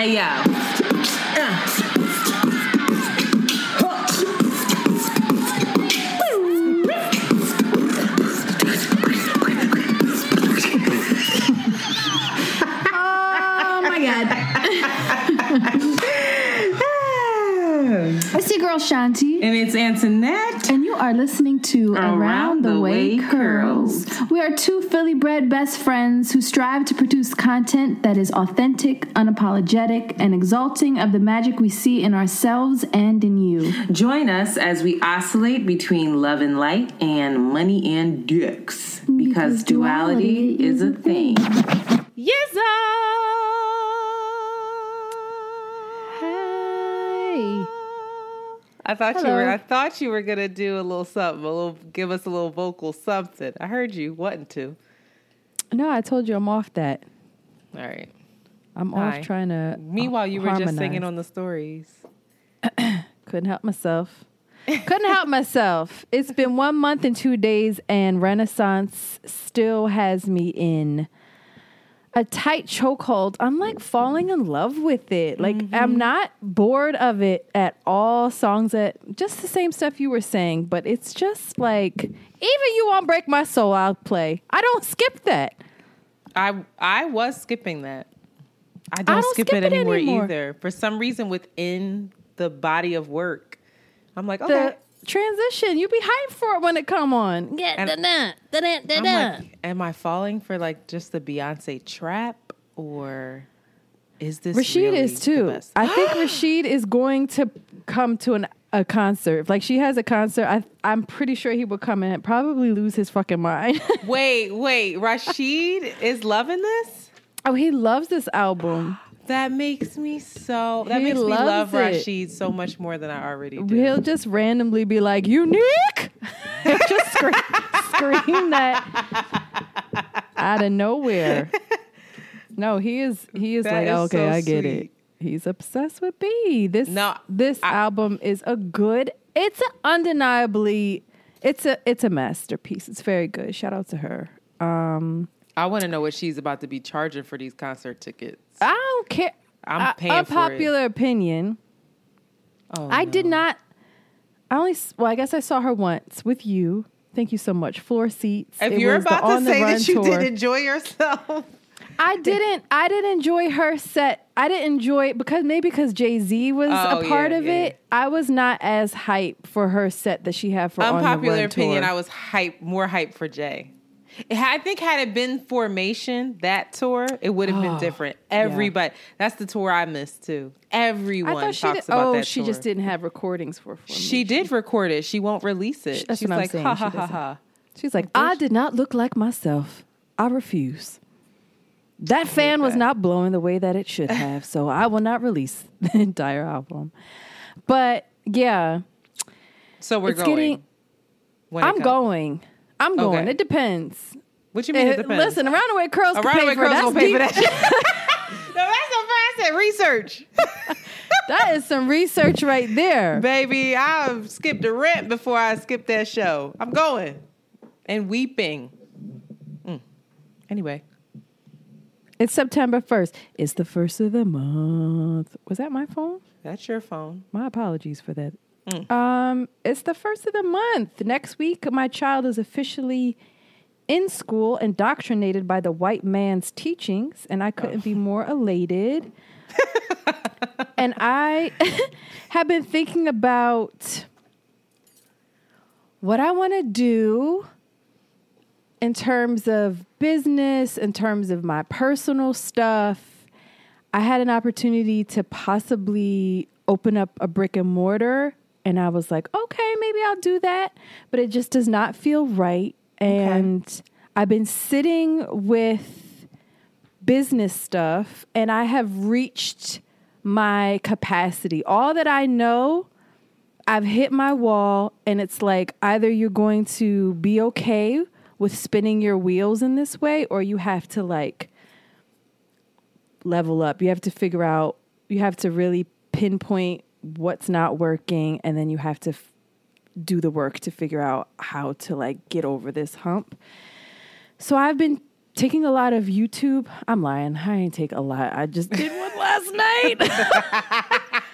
Hey yo. Oh my god. It's your girl Shanti. And it's Antoinette. And you are listening to Around, Around the, the Way, Way Curls. We are two Philly bred best friends who strive to produce content that is authentic, unapologetic, and exalting of the magic we see in ourselves and in you. Join us as we oscillate between love and light and money and dicks. Because, Because duality, duality is a thing. Yes, Hey. I thought you were. I thought you were gonna do a little something, a little, give us a little vocal something. I heard you wanting to. No, I told you I'm off that. All right. I'm Hi. off trying to. Uh, Meanwhile, you were just singing on the stories. Couldn't help myself. Couldn't help myself. It's been one month and two days, and Renaissance still has me in a tight chokehold. I'm like falling in love with it. Like Mm-hmm. I'm not bored of it at all. Songs that just the same stuff you were saying, but it's just like even you won't break my soul. I'll play. I don't skip that. I I was skipping that. I don't, don't skip, skip it it anymore, anymore. either. For some reason, within the body of work, I'm like, The okay. Transition, you be hyped for it when it come on. Yeah, And- da-da, da-da, da-da. I'm like, am I falling for like just the Beyonce trap, or is this Rashid really is too. I think Rashid is going to come to an a concert. Like she has a concert. I I'm pretty sure he would come and probably lose his fucking mind. Wait, wait. Rashid is loving this? oh, he loves this album. That makes me so that He makes me love it. Rashid so much more than I already do. He'll just randomly be like, "Unique," just scream, scream that out of nowhere. No, he is. He is That like, is okay, so I get sweet. it. He's obsessed with B. This No, this I- album is a good. It's a undeniably. It's a it's a masterpiece. It's very good. Shout out to her. Um, I want to know what she's about to be charging for these concert tickets. I don't care. I'm Uh, paying a for it. popular opinion. Oh, I did not. I only. Well, I guess I saw her once with you. Thank you so much. Floor seats. If It you're about to say that you tour. did enjoy yourself, I didn't. I didn't enjoy her set. I didn't enjoy it because maybe because Jay Z was Oh, a part yeah, of yeah, it. I was not as hype for her set that she had for On the unpopular opinion, tour. I was hype, more hype for Jay. I think had it been Formation that tour, it would have been oh, different. Everybody, that's the tour I missed too. Everyone I talks did, about oh, that she tour. just didn't have recordings for. Formation. She did record it. She won't release it. That's She's what I'm like, saying. ha ha ha ha. She's like, I did not look like myself. I refuse. That fan was that. not blowing the way that it should have, so I will not release the entire album. But yeah, So we're going. getting- when I'm going. I'm going. Okay. It depends. What you mean? It Eh, depends. Listen, around the way curls Around pay the way for it. girls That's gonna pay for that shit. no, that's so fast. Research. that is some research right there. Baby, I've skipped the rent before I skipped that show. I'm going and weeping. Mm. Anyway, It's September 1st. It's the first of the month. Was that my phone? that's your phone. My apologies for that. Um, it's the first of the month. Next week, my child is officially in school, indoctrinated by the white man's teachings, and I couldn't be more elated. and I have been thinking about what I want to do in terms of business, in terms of my personal stuff. I had an opportunity to possibly open up a brick and mortar, and I was like, okay, maybe I'll do that, but it just does not feel right. And I've been sitting with business stuff, and I have reached my capacity. All that I know, I've hit my wall, and it's like either you're going to be okay with spinning your wheels in this way, or you have to like level up. You have to figure out, you have to really pinpoint what's not working, and then you have to f- do the work to figure out how to like get over this hump. So I've been taking a lot of YouTube. I'm lying. I ain't take a lot. I just did one last night.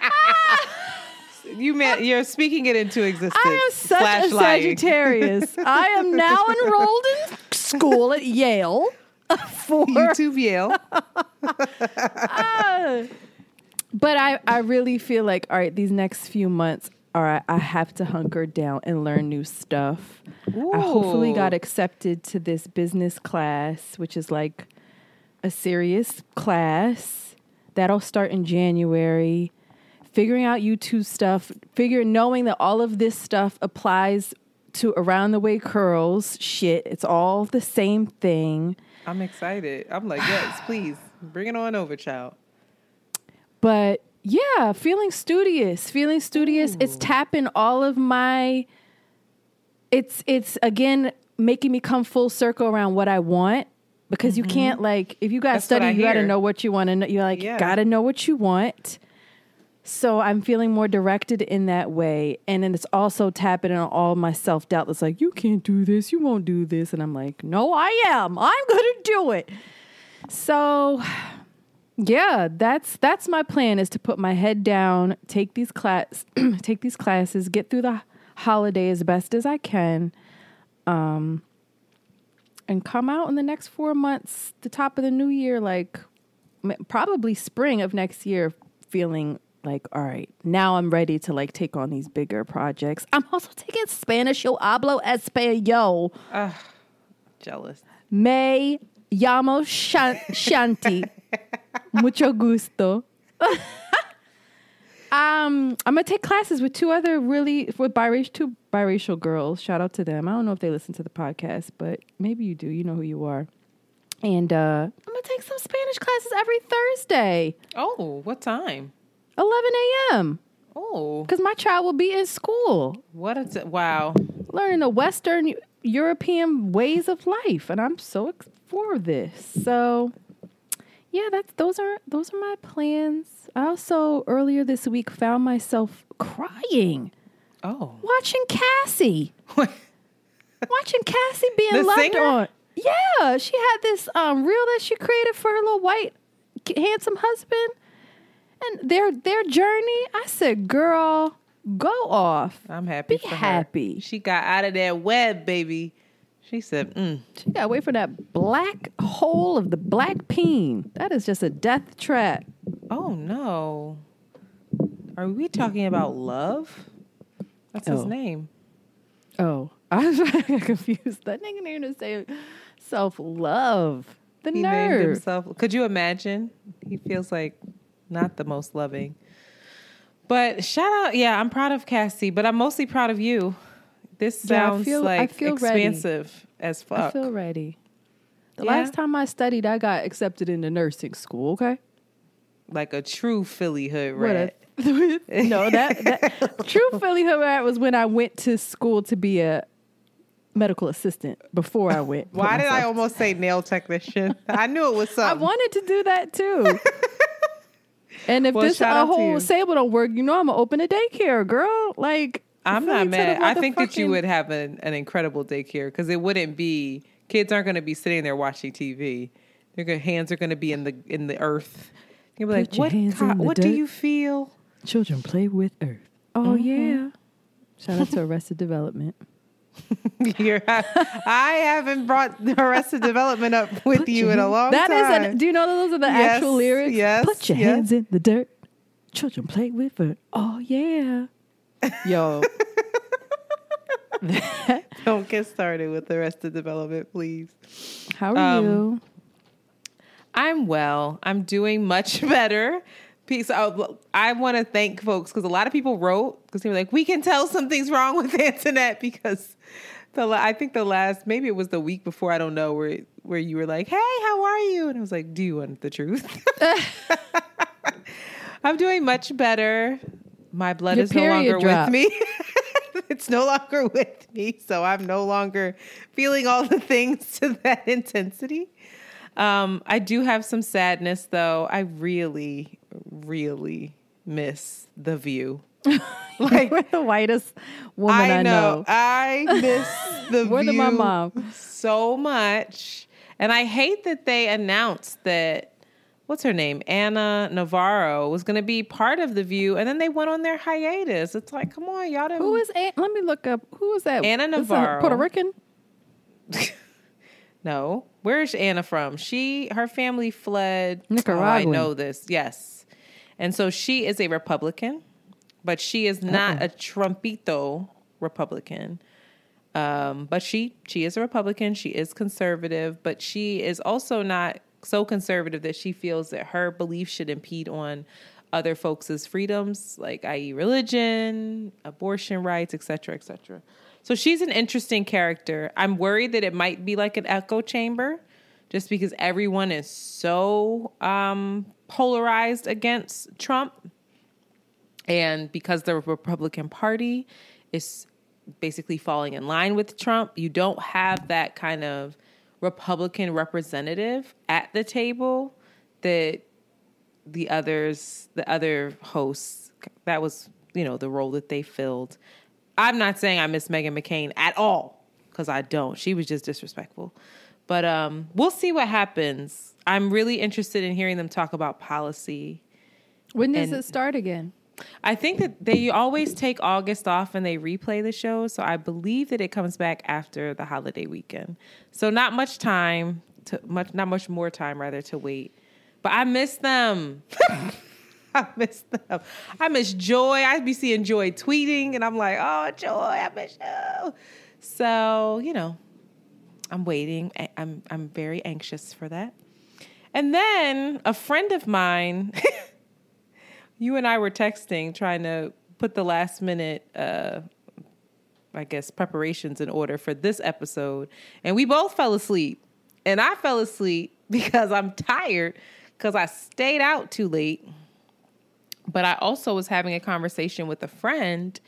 You meant you're speaking it into existence. I am such a. Sagittarius. I am now enrolled in school at Yale for YouTube Yale. Uh, But I, I really feel like, all right, these next few months, all right, I have to hunker down and learn new stuff. I hopefully got accepted to this business class, which is like a serious class. That'll start in January. Figuring out YouTube stuff, figure knowing that all of this stuff applies to around the way curls shit. It's all the same thing. I'm excited. I'm like, yes, please bring it on over, child. But yeah, feeling studious, feeling studious. It's tapping all of my. It's it's again making me come full circle around what I want because you can't like if you got to study, you got to know what you want, and You're like Yeah. got to know what you want. So I'm feeling more directed in that way, and then it's also tapping on all my self doubt. That's like you can't do this, you won't do this, and I'm like, no, I am. I'm gonna do it. So yeah, that's that's my plan is to put my head down, take these class take these classes, get through the holiday as best as I can. Um and come out in the next 4 months, the top of the new year like probably spring of next year feeling like all right, now I'm ready to like take on these bigger projects. I'm also taking Spanish. Yo hablo español. Jealous. Llamo Shan- Shanti. Mucho gusto. um, I'm gonna take classes with two other really with biracial two biracial girls. Shout out to them. I don't know if they listen to the podcast, but maybe you do. You know who you are. And uh, I'm gonna take some Spanish classes every Thursday, Oh, what time? 11 a.m. Oh, Because my child will be in school what a t- wow. learning the Western European ways of life, and I'm so ex- for this. So, yeah, that's those are those are my plans. I also earlier this week found myself crying Oh, watching Cassie, watching Cassie being The loved singer? on. Yeah, she had this um reel that she created for her little white handsome husband, and their their journey. I said, "Girl, go off." I'm happy. Be for her. happy. She got out of that web, baby. She said, mm. She got away from that black hole of the black peen. That is just a death trap. "Oh no, are we talking about love? That's his Oh. name." Oh, I was confused. That nigga named to say self love. The He named himself. Could you imagine? He feels like not the most loving. But shout out, yeah, I'm proud of Cassie, but I'm mostly proud of you. This Yeah, sounds feel- I like feel ready. as fuck. I feel ready. The Yeah? last time I studied, I got accepted into nursing school. Okay, like a true Philly hood rat. a- no, that, that true Philly hood rat was when I went to school to be a medical assistant. Before I went, Why did I almost say nail technician? I knew it was something. I wanted to do that too. and if Well, this to whole. Sable don't work, you know I'm gonna open a daycare, girl. Like I'm not mad. I think that you would have an, an incredible daycare because it wouldn't be kids aren't going to be sitting there watching TV. Their hands are going to be in the in the earth. You'll be Put like, what? co- what do you feel? Children play with earth. Oh mm-hmm. yeah. Shout out to Arrested Development. I haven't brought Arrested Development up with you in a long That is time. an. Do you know those are the Yes, actual lyrics? yes, Put your yes. hands in the dirt. Children play with earth. Oh yeah. Yo. Don't get started with the rest of Development, please. How are Um, you? I'm well. I'm doing much better. Peace. out. I want to thank folks because a lot of people wrote because they were like, "We can tell something's wrong with Antoinette," because the I think the last maybe it was the week before I don't know where where you were like, "Hey, how are you?" and I was like, "Do you want the truth?" I'm doing much better. My blood Your is no longer with me. it's no longer with me, so I'm no longer feeling all the things to that intensity. Um, I do have some sadness though. I really, really miss the view. like We're the whitest woman I, I know, I miss the More view than my mom. so much. And I hate that they announced that what's her name? Ana Navarro was going to be part of the View, and then they went on their hiatus. It's like, come on, y'all didn't. Who is? An- Let me look up. Who is that? Ana Navarro. Puerto Rican. No, where is Ana from? She, her family fled. Oh, I know this. Yes, and so she is a Republican, but she is not a Trumpito Republican. Um, but she she is a Republican. She is conservative, but she is also not so conservative that she feels that her beliefs should impede on other folks' freedoms, like i.e., religion, abortion rights, etc., etc. So she's an interesting character. I'm worried that it might be like an echo chamber, just because everyone is so um, polarized against Trump and because the Republican Party is basically falling in line with Trump, you don't have that kind of Republican representative at the table that the others, the other hosts, that was, you know, the role that they filled. I'm not saying I miss Meghan McCain at all because I don't. She was just disrespectful. But um, we'll see what happens. I'm really interested in hearing them talk about policy. When does And- it start again? I think that they always take August off and they replay the show. So I believe that it comes back after the holiday weekend. So not much time to much not much more time rather to wait. But I miss them. I miss them. I miss Joy. I'd be seeing Joy tweeting and I'm like, oh Joy, I miss you. So, you know, I'm waiting. I'm I'm very anxious for that. And then a friend of mine you and I were texting trying to put the last minute uh I guess preparations in order for this episode and we both fell asleep. And I fell asleep because I'm tired cuz I stayed out too late. But I also was having a conversation with a friend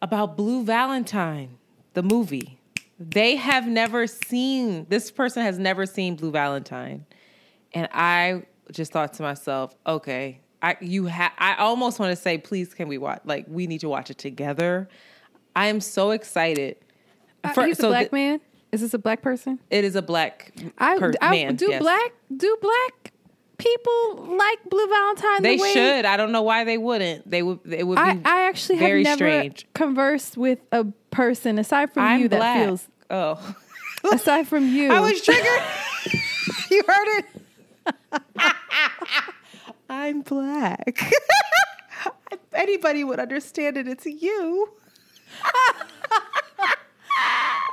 about Blue Valentine, the movie. They have never seen this person has never seen Blue Valentine. And I just thought to myself, okay, I you ha- I almost want to say, please, can we watch? Like, we need to watch it together. I am so excited. Uh, he's a so black th- man. Is this a black person? It is a black I, per- I man. do yes. black do black people like Blue Valentine. They the way should. I don't know why they wouldn't. They would. It would be. I, I actually have never strange. conversed with a person aside from I'm you black. that feels Oh, aside from you. I was triggered. you heard it. I'm black. anybody would understand it, it's you.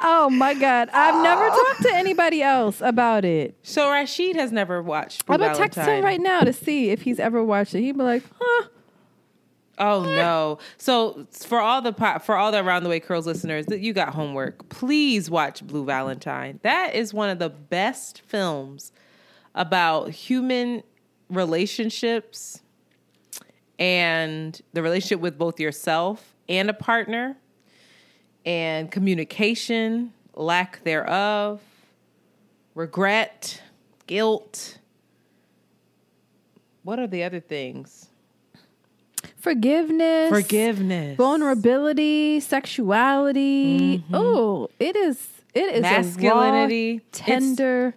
oh my god, I've never oh. talked to anybody else about it. So Rashid has never watched. Blue I'm gonna text him right now to see if he's ever watched it. He'd be like, huh. Oh no! So for all the po- for all the around the way curls listeners, that you got homework. Please watch Blue Valentine. That is one of the best films about human relationships and the relationship with both yourself and a partner, and communication, lack thereof, regret, guilt. What are the other things? Forgiveness. Forgiveness. vulnerability, sexuality. Oh, it is. It is Masculinity. A raw, It's- tender.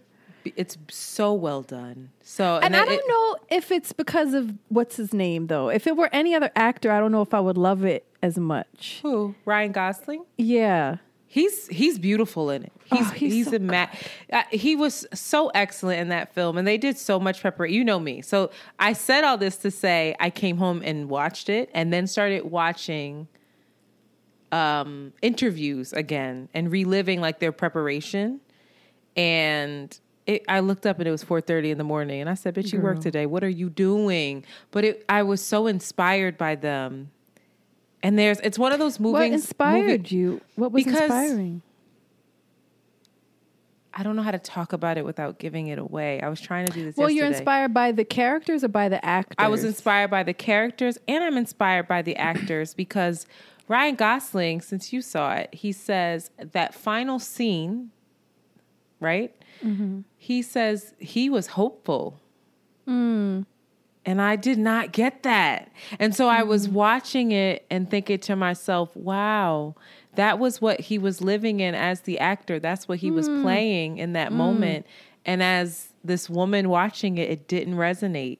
It's so well done. So and I it- don't it- know if it's because of what's his name though. If it were any other actor, I don't know if I would love it as much. who Ryan Gosling. Yeah. He's he's beautiful in it. He's Oh, he's he's, so a ma- uh, he was so excellent in that film, and they did so much preparation. You know me, so I said all this to say I came home and watched it, and then started watching um, interviews again and reliving like their preparation. And it, I looked up and it was four thirty in the morning, and I said, "Bitch, you work today. What are you doing?" But it, I was so inspired by them. And there's it's one of those moving What inspired you? What was inspiring? I don't know how to talk about it without giving it away. I was trying to do this. Well, you're inspired by the characters or by the actors? I was inspired by the characters, and I'm inspired by the actors because Ryan Gosling, since you saw it, he says that final scene, right? Mm-hmm. He says he was hopeful. Mm. And I did not get that. And so I was mm. watching it and thinking to myself, wow, that was what he was living in as the actor. That's what he was mm. playing in that moment. And as this woman watching it, it didn't resonate.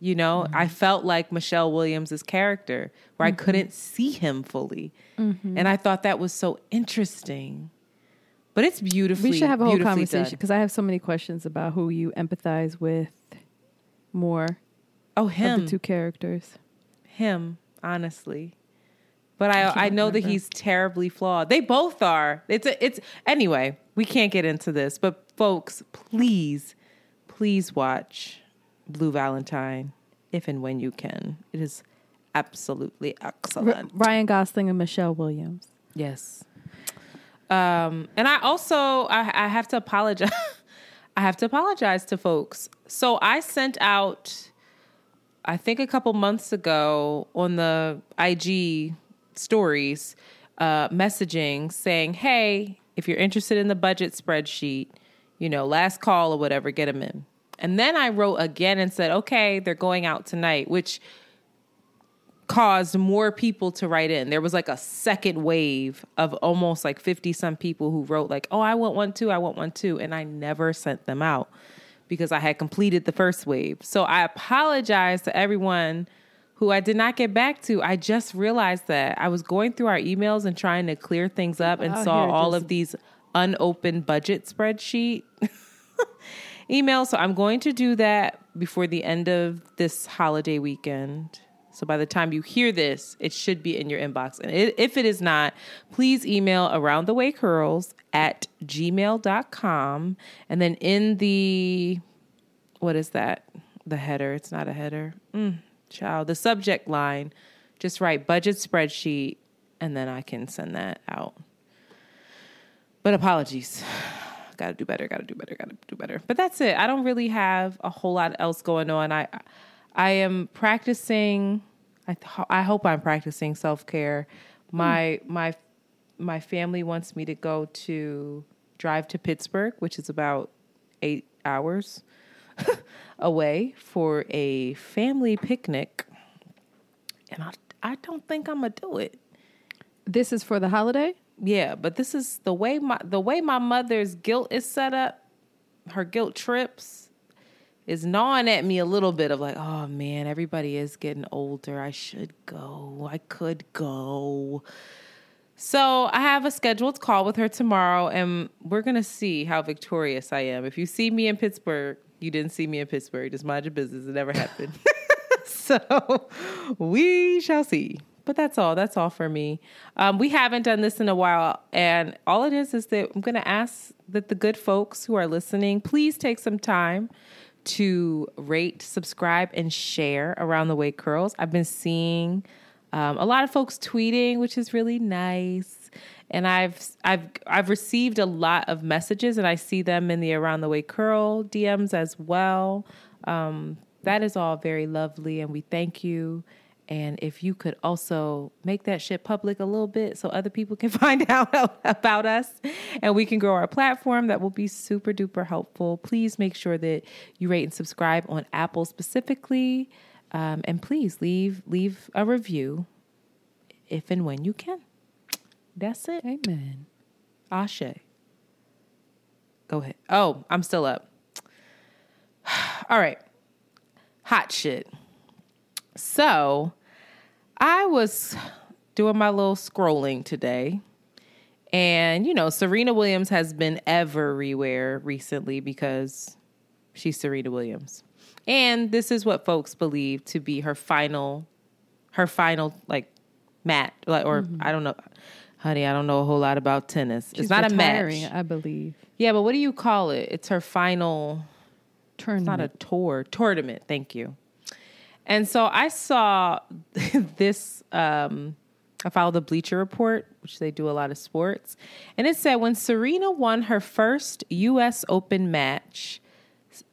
You know, mm-hmm. I felt like Michelle Williams's character where I mm-hmm. couldn't see him fully. Mm-hmm. And I thought that was so interesting. But it's beautifully We should have a whole conversation because I have so many questions about who you empathize with more Oh, of him. the two characters. him, honestly. But I I, can't know that he's terribly flawed. They both are. It's a, it's anyway. We can't get into this, but folks, please, please watch Blue Valentine if and when you can. It is absolutely R- excellent. Ryan Gosling and Michelle Williams. Yes. Um, and I also I, I have to apologize. I have to apologize to folks. So I sent out, I think a couple months ago on the IG stories, uh, messaging saying, "Hey, if you're interested in the budget spreadsheet, you know, last call or whatever, get them in." And then I wrote again and said, "Okay, they're going out tonight," which caused more people to write in. There was like a second wave of almost like 50 some people who wrote like, "Oh, I want one too. I want one too." And I never sent them out because I had completed the first wave. So I apologize to everyone who I did not get back to. I just realized that I was going through our emails and trying to clear things up and Out saw all of these unopened budget spreadsheet emails. So I'm going to do that before the end of this holiday weekend. So by the time you hear this, it should be in your inbox. And if it is not, please email around the way curls at gmail.com. And then in the, what is that? The header. It's not a header. Mm, child. The subject line, just write budget spreadsheet and then I can send that out. But apologies gotta do better gotta do better gotta do better but that's it i don't really have a whole lot else going on i i am practicing i, th- I hope i'm practicing self-care hmm. my my my family wants me to go to drive to pittsburgh which is about eight hours away for a family picnic and i i don't think i'm gonna do it This is for the holiday. yeah, but this is the way my the way my mother's guilt is set up. Her guilt trips is gnawing at me a little bit of like, oh man, everybody is getting older. I should go. I could go. So I have a scheduled call with her tomorrow, and we're gonna see how victorious I am. If you see me in Pittsburgh, you didn't see me in Pittsburgh. Just mind your business. It never happened. so we shall see. But that's all. That's all for me. Um, we haven't done this in a while, and all it is is that I'm going to ask that the good folks who are listening please take some time to rate, subscribe, and share around the way curls. I've been seeing um, a lot of folks tweeting, which is really nice. And I've I've I've received a lot of messages, and I see them in the around the way curl DMs as well. Um, that is all very lovely, and we thank you. And if you could also make that shit public a little bit so other people can find out about us and we can grow our platform, that will be super duper helpful. Please make sure that you rate and subscribe on Apple specifically. Um, and please leave leave a review if and when you can. That's it. Amen. Ashe. Go ahead. Oh, I'm still up. All right. Hot shit. So, I was doing my little scrolling today. And, you know, Serena Williams has been everywhere recently because she's Serena Williams. And this is what folks believe to be her final her final like mat like or mm-hmm. I don't know honey, I don't know a whole lot about tennis. She's it's not retiring, a match. I believe. Yeah, but what do you call it? It's her final tournament. it's not a tour tournament thank you and so i saw this um i followed the bleacher report which they do a lot of sports. And it said when serena won her first us open match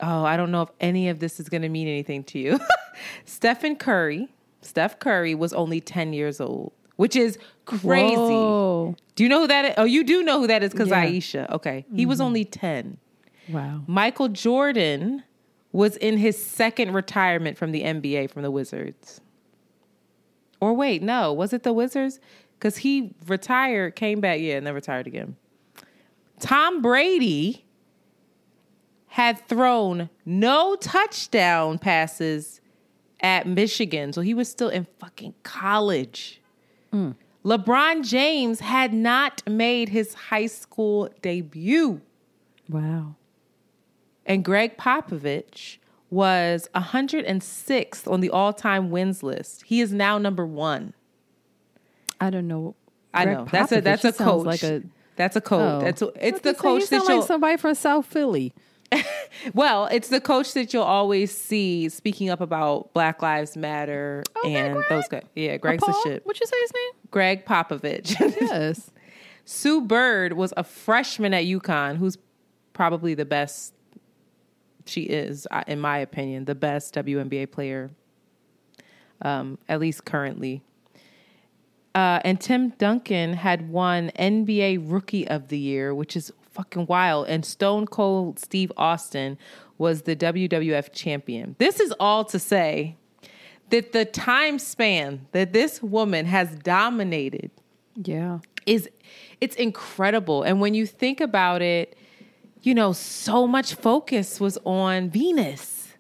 oh i don't know if any of this is going to mean anything to you. Stephen curry steph curry was only 10 years old which is crazy. Whoa. do you know who that is oh you do know who that is because Yeah. aisha. Okay. He was only 10 Wow. Michael Jordan was in his second retirement from the NBA from the Wizards. Or wait, no, was it the Wizards? Because he retired, came back, yeah, and then retired again. Tom Brady had thrown no touchdown passes at Michigan. So he was still in fucking college. Hmm. LeBron James had not made his high school debut. Wow. And Gregg Popovich was 106th on the all time wins list. He is now number one. I don't know. I Greg know. That's a Popovich, that's a coach. Like a, that's a coach. oh. That's a, it's the coach say, that you'll like somebody from South Philly. well, it's the coach that you'll always see speaking up about Black Lives Matter and Greg. those guys. Yeah, Greg's Paul? the shit. What'd you say his name? Gregg Popovich. Yes. Sue Bird was a freshman at UConn, who's probably the best. She is, in my opinion, the best WNBA player, um, at least currently. Uh, and Tim Duncan had won NBA Rookie of the Year, which is fucking wild. And Stone Cold Steve Austin was the WWF champion. This is all to say that the time span that this woman has dominated Yeah. is it's incredible. And when you think about it, you know, so much focus was on Venus.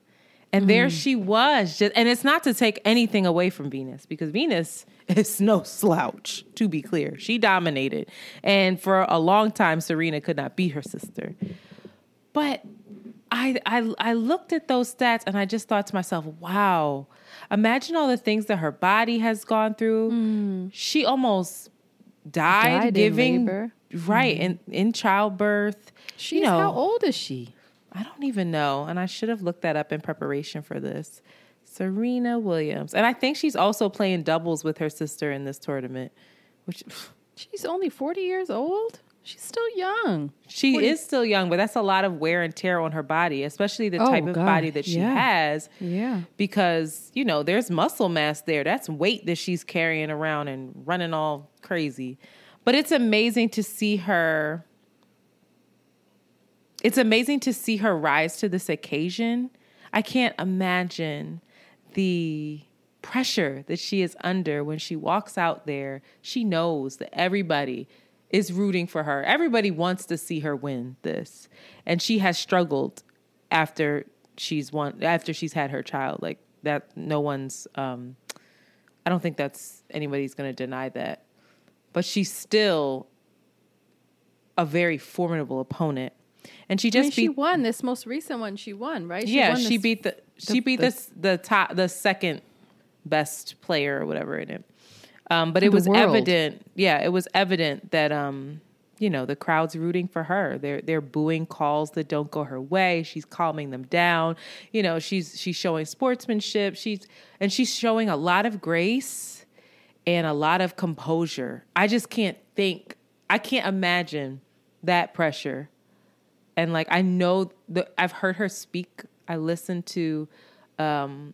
And there mm. she was just and it's not to take anything away from Venus because Venus is no slouch, to be clear. She dominated. And for a long time Serena could not beat her sister. But I, I I looked at those stats and I just thought to myself, wow, imagine all the things that her body has gone through. Mm. She almost died, Died in giving right mm-hmm. in in childbirth. She's you know, how old is she? I don't even know, and I should have looked that up in preparation for this. Serena Williams, and I think she's also playing doubles with her sister in this tournament, which She's only 40 years old. She's still young. she is still young, but that's a lot of wear and tear on her body, especially the Oh, type of God, body that she yeah. has. Yeah. because you know there's muscle mass there that's weight that she's carrying around and running all crazy but it's amazing to see her it's amazing to see her rise to this occasion. I can't imagine the pressure that she is under when she walks out there. She knows that everybody is rooting for her. Everybody wants to see her win this. And she has struggled after she's won after she's had her child. Like that no one's um i don't think that's anybody's going to deny that but she's still a very formidable opponent. And she I just mean, she won. This most recent one. She won, right? yeah won she this- beat the she the- beat the- the the top the second best player or whatever in it. Um but it was world. evident yeah it was evident that um you know the crowd's rooting for her. They're they're booing calls that don't go her way. She's calming them down. You know she's she's showing sportsmanship. She's and she's showing a lot of grace and a lot of composure i just can't think i can't imagine that pressure and like I know that I've heard her speak. I listened to um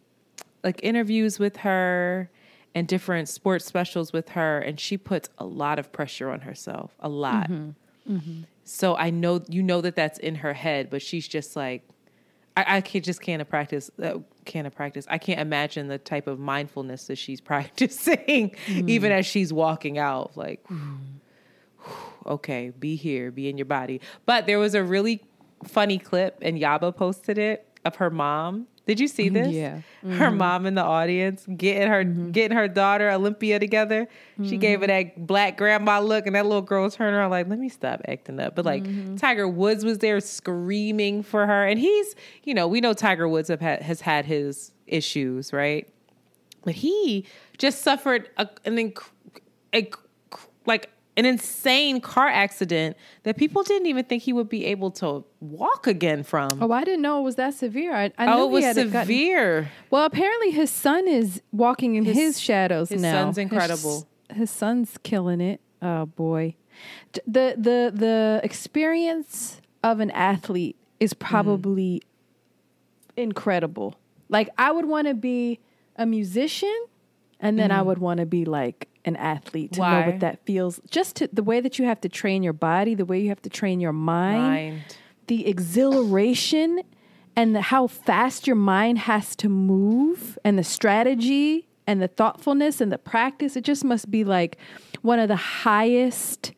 like interviews with her and different sports specials with her and she puts a lot of pressure on herself, a lot. So I know you know that that's in her head, but she's just like I, I can just can't practice. Uh, can't practice. I can't imagine the type of mindfulness that she's practicing, even as she's walking out. Like, okay, be here, be in your body. But there was a really funny clip, and Yaba posted it of her mom. Did you see mm-hmm. this? Yeah. Her mm-hmm. mom in the audience getting her mm-hmm. getting her daughter Olympia together. She gave her that black grandma look, and that little girl turned around like, "Let me stop acting up." But like Tiger Woods was there screaming for her, and he's, you know, we know Tiger Woods have had, has had his issues, right? But he just suffered a, an inc- a, like an insane car accident that people didn't even think he would be able to walk again from. Oh, I didn't know it was that severe. I, I knew oh, it he was had gotten- severe. well, apparently his son is walking in His- his, shadows his now. His son's incredible. His, his son's killing it. Oh boy, the the the experience of an athlete is Mm-hmm. probably incredible. Like I would want to be a musician, and then I would want to be like an athlete to know Mm-hmm. What that feels. Just to, the way that you have to train your body, the way you have to train your mind Mind. the exhilaration and the, how fast your mind has to move and the strategy and the thoughtfulness and the practice it just must be like one of the highest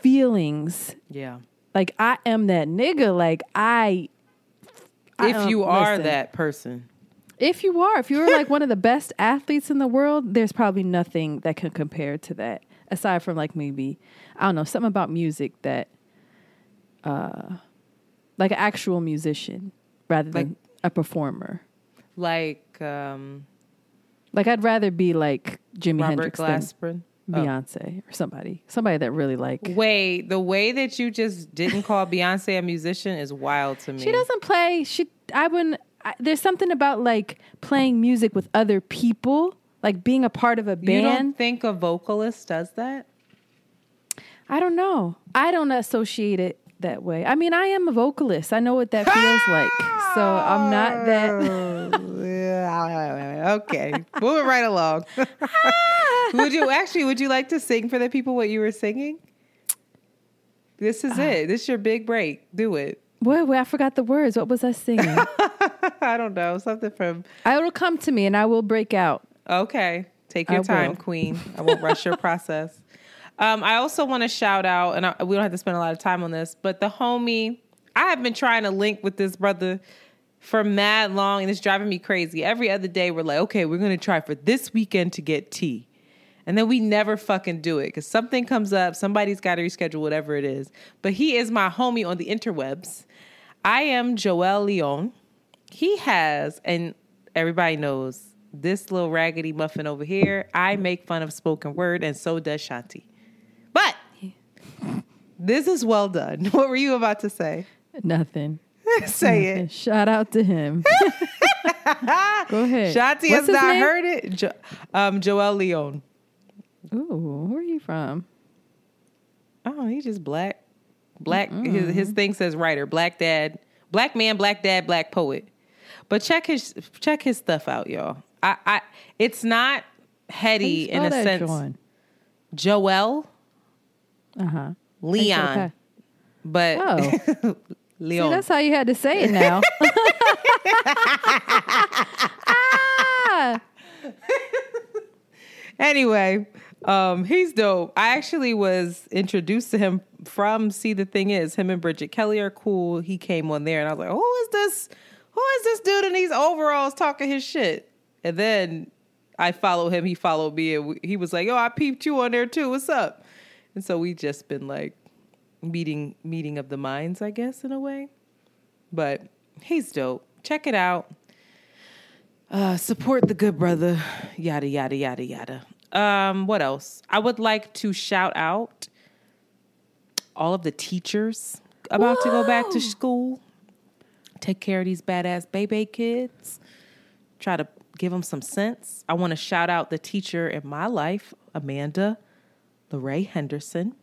feelings Yeah. like i am that nigga like i I If you are listen. that person. If you are if you're like one of the best athletes in the world there's probably nothing that can compare to that aside from like maybe i don't know something about music that uh like an actual musician rather than Like- a performer Like um, like i'd rather be like jimi Robert hendrix Glasper. than beyonce or somebody somebody that really like Wait, the way that you just didn't call Beyonce a musician is wild to me. she doesn't play she i wouldn't I, there's something about like playing music with other people like being a part of a band. You don't think a vocalist does that? I don't know. I don't associate it that way. I mean, I am a vocalist. I know what that feels like. So I'm not that. okay, moving right along. would you actually? Would you like to sing for the people what you were singing? This is uh, it. This is your big break. Do it. Wait, I forgot the words. What was I singing? I don't know something from. I will come to me and I will break out. Okay, take your I time, will. Queen. I won't rush your process. Um, I also want to shout out, and I, we don't have to spend a lot of time on this, but the homie. I have been trying to link with this brother for mad long, and it's driving me crazy. Every other day, we're like, okay, we're gonna try for this weekend to get tea. And then we never fucking do it because something comes up, somebody's got to reschedule whatever it is. But he is my homie on the interwebs. I am Joel Leon. He has, and everybody knows this little raggedy muffin over here. I make fun of spoken word, and so does Shanti. But this is well done. What were you about to say? Nothing. say it. Shout out to him. Go ahead. Shanti What's has not name? heard it. Jo- um, Joel Leon. Ooh, where are you from? Oh, he's just black. Black. His, his thing says writer, black dad, black man, black dad, black poet. But check his check his stuff out, y'all. I, I it's not heady in a sense. Joel Uh huh. Leon, Okay. but Oh. See, Leon. that's how you had to say it now. ah! anyway, um, he's dope. I actually was introduced to him from See the Thing Is. Him and Bridget Kelly are cool. He came on there and I was like, Who is this? Who is this dude in these overalls talking his shit? And then I followed him, he followed me, and he was like, Yo, I peeped you on there too. What's up? And so we just been like meeting meeting of the minds, I guess, in a way. But he's dope. Check it out. Uh, support the good brother. Yada yada yada yada. Um, what else? I would like to shout out all of the teachers about to go back to school. Take care of these badass baby kids. Try to give them some sense. I want to shout out the teacher in my life, Amanda Lorraine Henderson.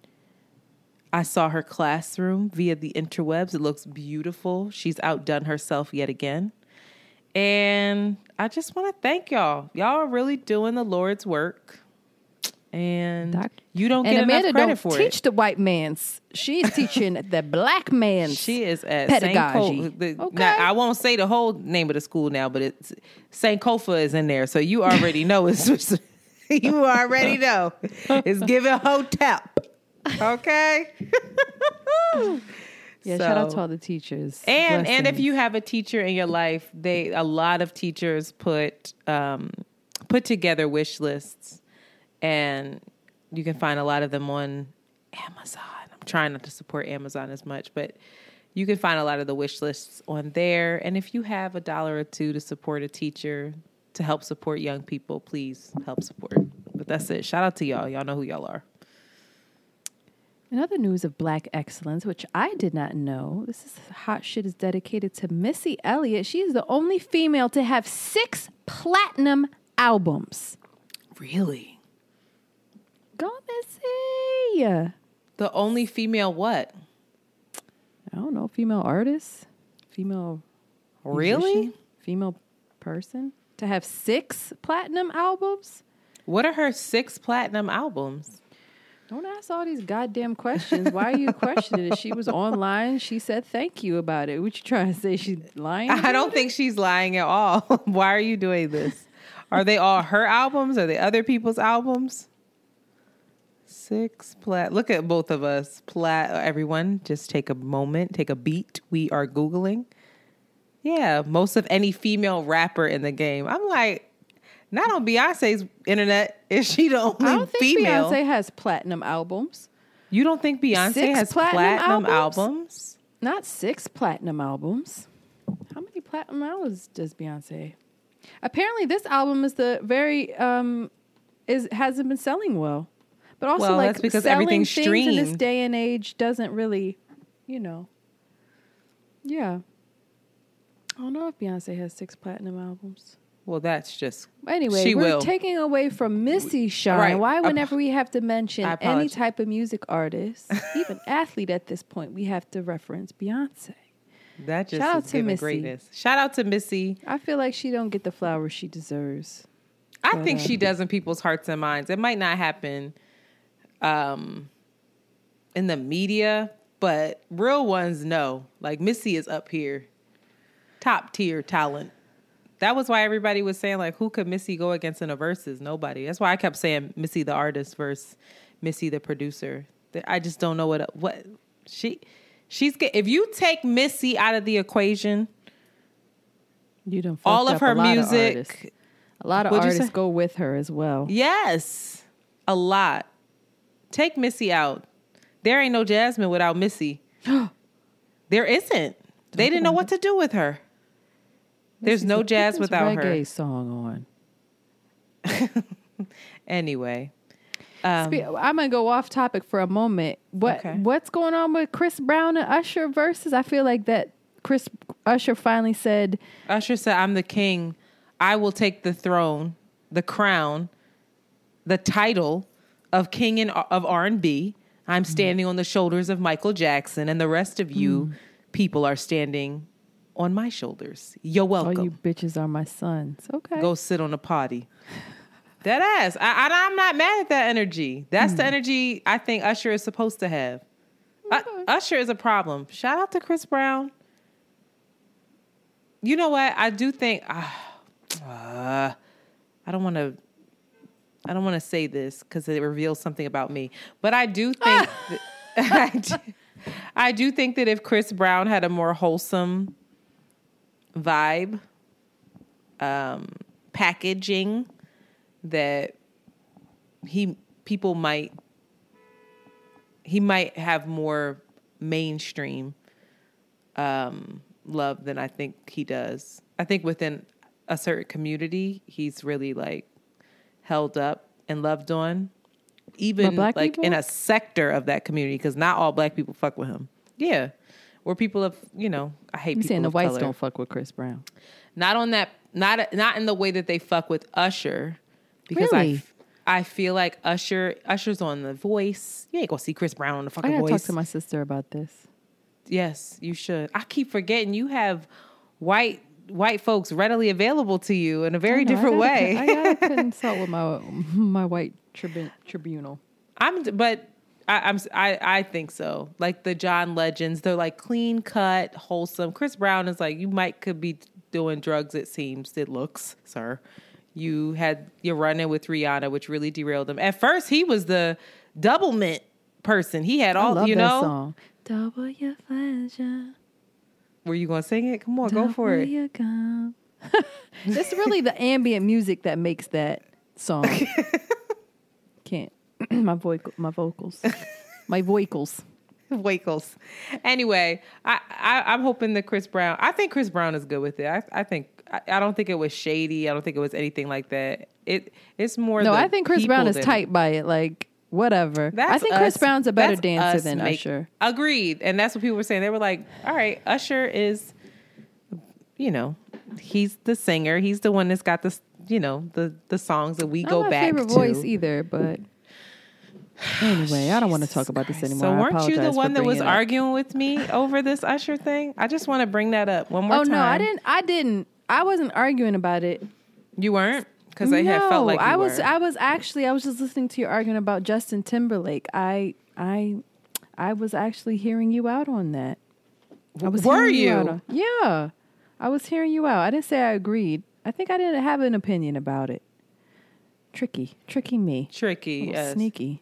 I saw her classroom via the interwebs. It looks beautiful. She's outdone herself yet again. And I just want to thank y'all. Y'all are really doing the Lord's work. And Doc- you don't and get Amanda enough credit don't for teach it. the white man's. She's teaching the black man's. She is at pedagogy. Saint the, Okay. now, I won't say the whole name of the school now, but it's Sankofa is in there, so you already know it's. you already know it's giving hotep. Okay. yeah, shout out to all the teachers. and and if you have a teacher in your life they a lot of teachers put um put together wish lists and you can find a lot of them on amazon. I'm trying not to support amazon as much but you can find a lot of the wish lists on there. And if you have a dollar or two to support a teacher to help support young people please help support. But that's it. Shout out to y'all. Y'all know who y'all are. In other news of black excellence, which I did not know, this is hot shit is dedicated to Missy Elliott. She is the only female to have six platinum albums. really Go Missy. the only female what I don't know, female artist, female really musician, female person to have six platinum albums. what are her six platinum albums Don't ask all these goddamn questions. Why are you questioning it? She was online. She said thank you about it. What you trying to say? She's lying? I don't think she's lying at all. Why are you doing this? Are they all her albums? Are they other people's albums? Six plat. Look at both of us. Plat. Everyone, just take a moment, take a beat. We are googling. Yeah, most of any female rapper in the game. I'm like, not on Beyonce's internet is she the only I don't think female. Beyonce has platinum albums. you don't think Beyonce Six has platinum platinum, albums? albums? Not six platinum albums. How many platinum albums does Beyonce? Apparently, this album is the very um is hasn't been selling well. But also, Well, like that's because selling everything's things in this day and age doesn't really, you know. Yeah. I don't know if Beyonce has six platinum albums. Well, that's just Anyway, She we're will. taking away from Missy shine. right. Why, whenever we have to mention any type of music artist, even athlete at this point, we have to reference Beyonce. that just Shout out to Missy. greatness. Shout out to Missy. I feel like she don't get the flowers she deserves. I But, think she does in people's hearts and minds. It might not happen um in the media, but real ones know. Like Missy is up here. Top tier talent. That was why everybody was saying like who could Missy go against in a versus? Nobody. That's why I kept saying Missy the artist versus Missy the producer. I just don't know what what she she's get if you take Missy out of the equation, You don't all of her a lot of music a lot of What'd artists go with her as well. Yes, a lot. Take Missy out. There ain't no Jasmine without Missy. there isn't. They didn't know what to do with her. There's Missy's no jazz without reggae her. song on. Anyway, um, I'm gonna go off topic for a moment. What Okay. what's going on with Chris Brown and Usher versus? I feel like that Chris Usher finally said, Usher said, "I'm the king. I will take the throne, the crown, the title of king and of R&B. I'm standing on the shoulders of Michael Jackson, and the rest of you people are standing on my shoulders. You're "Oh, welcome." you bitches are my sons." Okay, go sit on a potty. That ass. I, I, I'm not mad at that energy. That's the energy I think Usher is supposed to have. U- Usher is a problem. Shout out to Chris Brown. You know what? I do think. ah, uh, I don't want to. I don't want to say this because it reveals something about me. But I do think. that, I, do, I do think that if Chris Brown had a more wholesome vibe, um, packaging, that he people might he might have more mainstream um, love than I think he does. I think within a certain community, he's really like held up and loved on. Even like in a sector of that community, because not all black people fuck with him. Yeah, where people of you know, I hate you people saying the whites color. don't fuck with Chris Brown? Not on that. Not not in the way that they fuck with Usher, because I Really? f- I feel like Usher Usher's on The Voice. You ain't gonna see Chris Brown on the I fucking gotta Voice. talk to my sister about this. yes, you should. I keep forgetting you have white white folks readily available to you in a very I know, I different gotta- way. I gotta consult with my my white tribu- tribunal. I'm, but I, I'm, I, I think so. Like the John Legends, they're like clean cut, wholesome. Chris Brown is like you might could be doing drugs. It seems it looks, sir. You had your run in with Rihanna, which really derailed him. At first, he was the Doublemint person. He had I all, you know. song. Double your pleasure. Were you gonna sing it? Come on, go for it. your gum. it's really the ambient music that makes that song. Can't my vocal my vocals. My vocals. Wackles. Anyway, I, I I'm hoping that Chris Brown. I think Chris Brown is good with it. I, I think I, I don't think it was shady. I don't think it was anything like that. It it's more. No, the I think Chris Brown is that- tight by it. Like whatever. That's I think Chris us- Brown's a better that's dancer than make- Usher. Agreed, and that's what people were saying. They were like, "All right, Usher is, you know, he's the singer. He's the one that's got the, you know, the the songs that we Not go back favorite to." voice either, but anyway, I don't want to talk about this anymore. So weren't you the one that was bringing it up. arguing with me over this Usher thing? I just want to bring that up one more Oh time. Oh no, I didn't. I didn't. I wasn't arguing about it. You weren't. Because I had felt like you I was were. I was actually I was just listening to your argument about Justin Timberlake. I I I was actually hearing you out on that. I was Were hearing you? out on- yeah. I was hearing you out. I didn't say I agreed. I think I didn't have an opinion about it. Tricky. Tricky me. tricky. Yes. Sneaky.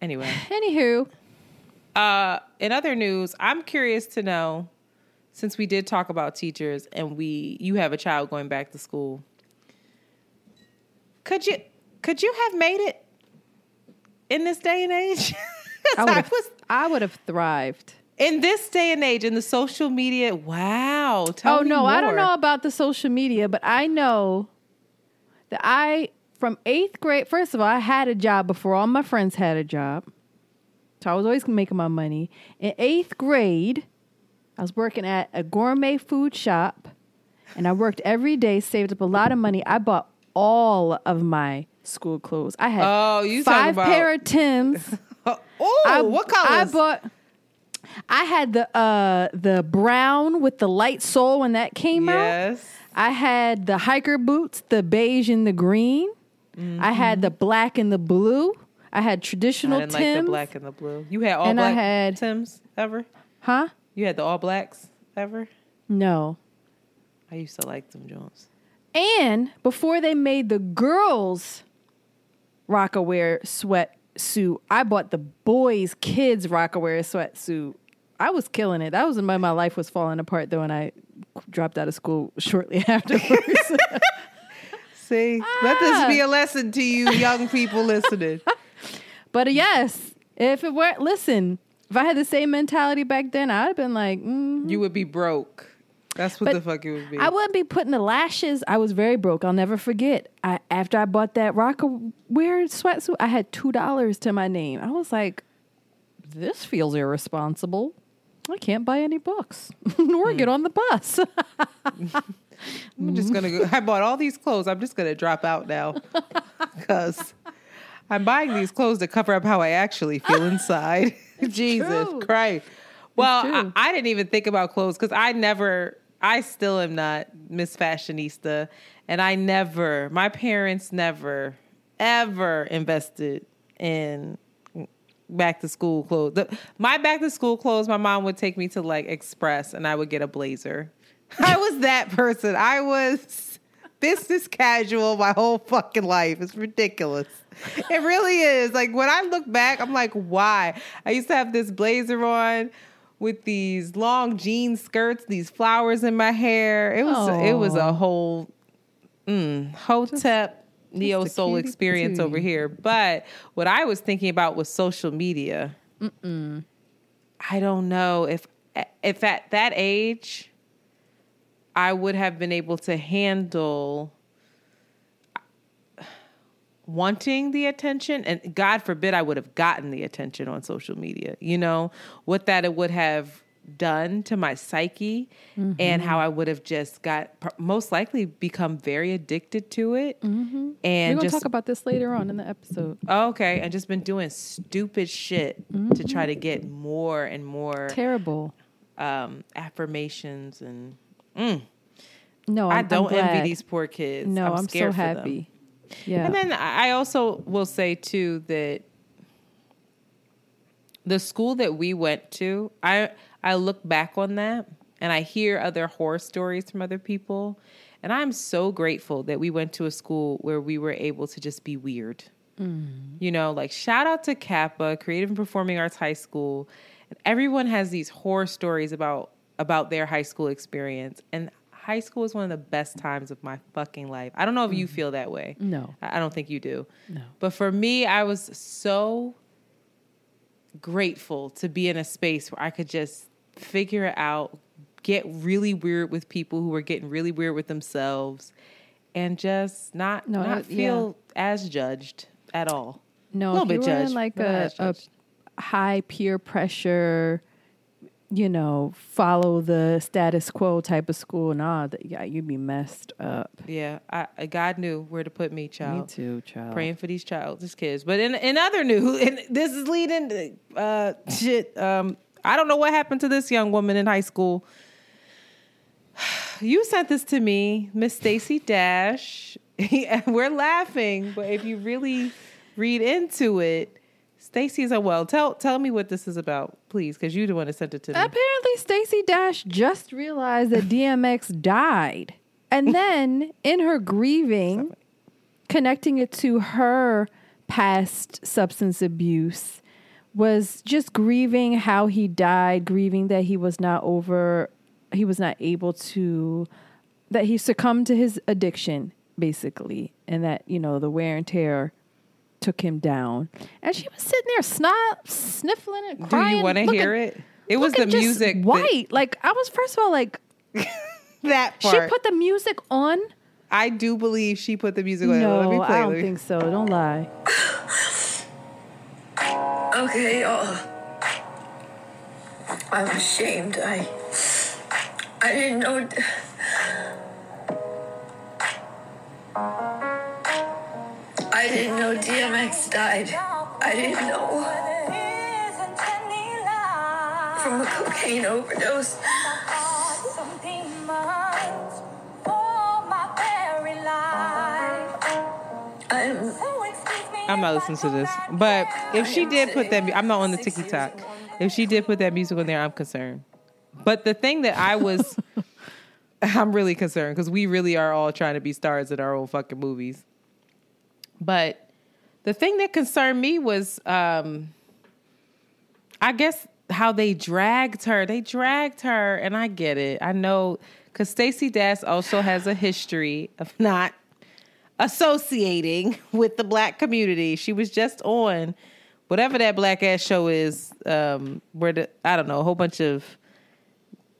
Anyway, Anywho, uh, in other news, I'm curious to know, since we did talk about teachers and we you have a child going back to school, could you could you have made it in this day and age? I would have was I would have thrived. in this day and age in the social media. Wow. Oh no, I don't know about the social media, but I know that I from eighth grade. First of all, I had a job before all my friends had a job, so I was always making my money. In eighth grade, I was working at a gourmet food shop, and I worked every day, saved up a lot of money. I bought all of my school clothes. I had Oh, you five about- pair of Tims. Oh, what what I bought. I had the uh the brown with the light sole when that came out. yes. I had the hiker boots, the beige and the green. I had the mm-hmm. black and the blue. I had traditional I didn't Tims. like the black and the blue. You had all And I black had- Tims ever? Huh? You had the all blacks ever? No. I used to like them Jones. And before they made the girls Rocawear sweatsuit, I bought the boys' kids Rocawear sweatsuit. I was killing it. That was when my life was falling apart though, and I dropped out of school shortly afterwards. See, let this be a lesson to you young people listening. but uh, yes, if it were, listen, if I had the same mentality back then, I'd have been like, mm. You would be broke. That's what But the fuck it would be. I wouldn't be putting the lashes. I was very broke. I'll never forget. I after I bought that Rocawear sweatsuit, I had two dollars to my name. I was like, this feels irresponsible. I can't buy any books nor get on the bus. I'm just gonna go. I bought all these clothes. I'm just gonna drop out now because I'm buying these clothes to cover up how I actually feel inside. Jesus true. Christ. Well, I. I didn't even think about clothes because I never. I still am not Miss Fashionista, and I never. My parents never, ever invested in back to school clothes. The, my back to school clothes, my mom would take me to like Express and I would get a blazer. I was that person. I was business casual my whole fucking life. It's ridiculous. It really is. Like when I look back, I'm like, why? I used to have this blazer on with these long jean skirts, these flowers in my hair. It was it was a whole mm, hotep neo soul cutie experience over here. But what I was thinking about was social media. I don't know if if at that age I would have been able to handle wanting the attention and god forbid I would have gotten the attention on social media. You know, what that it would have done to my psyche and how mm-hmm. I would have just got most likely become very addicted to it. Mm-hmm. We're And gonna talk about this later on in the episode. Okay, and just been doing stupid shit to try to mm-hmm. get more and more Terrible. um, affirmations and mm, No, I I'm, I'm don't envy these poor kids. No, I'm, I'm, so scared for them. happy. Yeah. And then I I also will say too that the school that we went to, I I look back on that and I hear other horror stories from other people, and I'm so grateful that we went to a school where we were able to just be weird. You know, like shout out to CAPA, Creative and Performing Arts High School. And everyone has these horror stories about about their high school experience, and high school is one of the best times of my fucking life. I don't know if you mm. feel that way. No. I I don't think you do. No. But for me, I was so grateful to be in a space where I could just figure it out, get really weird with people who were getting really weird with themselves, and just not No, not it- feel as judged at all. No, a little bit you were in judged, like a, a high peer pressure, you know, follow the status quo type of school, nah, that, yeah, you'd be messed up. Yeah, I, God knew where to put me, child. Me too, child. Praying for these child, these kids. But in in other news, and this is leading to uh, shit. Um, I don't know what happened to this young woman in high school. You sent this to me, Miss Stacey Dash. We're laughing, but if you really read into it, Stacey's a well. Tell tell me what this is about, please, because you the one that sent it to me. Apparently, Stacey Dash just realized that DMX died. And then, in her grieving, connecting it to her past substance abuse, was just grieving how he died, grieving that he was not over, he was not able to, that he succumbed to his addiction, basically, and that, you know, the wear and tear took him down. And she was sitting there snot, sniffling and crying. Do you want to hear it? It was the looking just music. that- White. like I was first of all like that she put the music on. I do believe she put the music on. No, Let me play. I don't me- think so. Don't lie. Okay, y'all. I'm ashamed. I I didn't know. I didn't know DMX died. I didn't know from a cocaine overdose. I'm I'm not listening to this. But if she did put that, I'm not on the TikTok. If she did put that music on there, I'm concerned. But the thing that I was, I'm really concerned because we really are all trying to be stars in our own fucking movies. But the thing that concerned me was, um, I guess how they dragged her. They dragged her, and I get it. I know because Stacey Dash also has a history of not associating with the black community. She was just on whatever that black ass show is, um, where the I don't know, a whole bunch of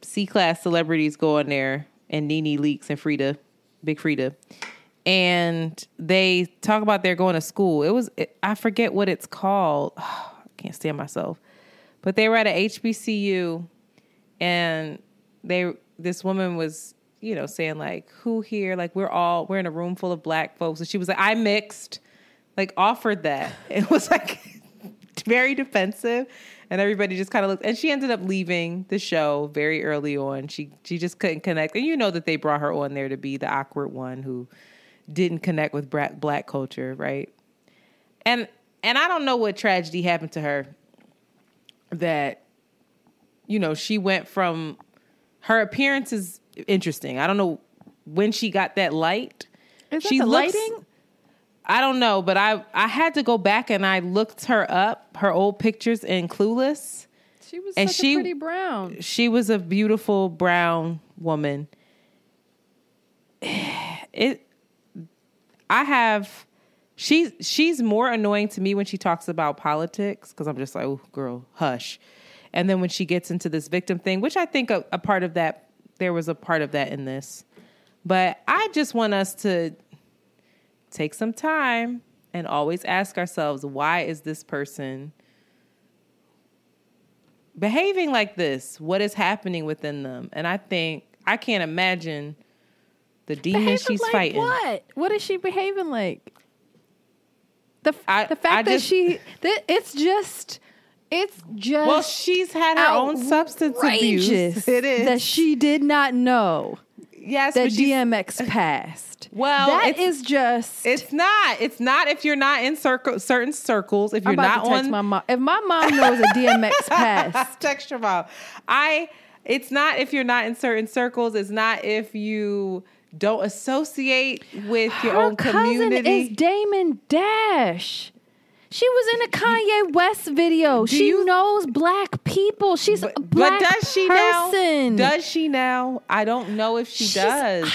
C class celebrities go on there and NeNe Leakes and Freedia, Big Freedia. And they talk about they're going to school. It was I forget what it's called. I can't stand myself. But they were at a HBCU and they this woman was you know saying like who here like we're all we're in a room full of black folks and she was like i mixed like offered that it was like very defensive and everybody just kind of looked and she ended up leaving the show very early on she she just couldn't connect and you know that they brought her on there to be the awkward one who didn't connect with black black culture right and and i don't know what tragedy happened to her that you know she went from her appearance is interesting. I don't know when she got that light. Is that she the looks- lighting? I don't know, but I I had to go back and I looked her up, her old pictures in Clueless. She was And such she- a pretty brown. She was a beautiful brown woman. It I have she's she's more annoying to me when she talks about politics because I'm just like, oh girl, hush. And then when she gets into this victim thing, which I think a, a part of that there was a part of that in this. But I just want us to take some time and always ask ourselves, why is this person behaving like this? What is happening within them? And I think I can't imagine the demon Behaving she's like fighting. What? What is she behaving like? The I- the fact I that just- she that it's just it's just Well, she's had her own substance abuse. It is. that she did not know yes, that DMX passed. Well, that is just. It's not. It's not if you're not in circle, certain circles. If you're about not on my mom. If my mom knows that DMX passed, text your mom. I. It's not if you're not in certain circles. It's not if you don't associate with your her own cousin community. is Damon Dash. She was in a Kanye West video. Do she you- knows black people. She's a but black does she person. now? Does she now? I don't know if she She's- does.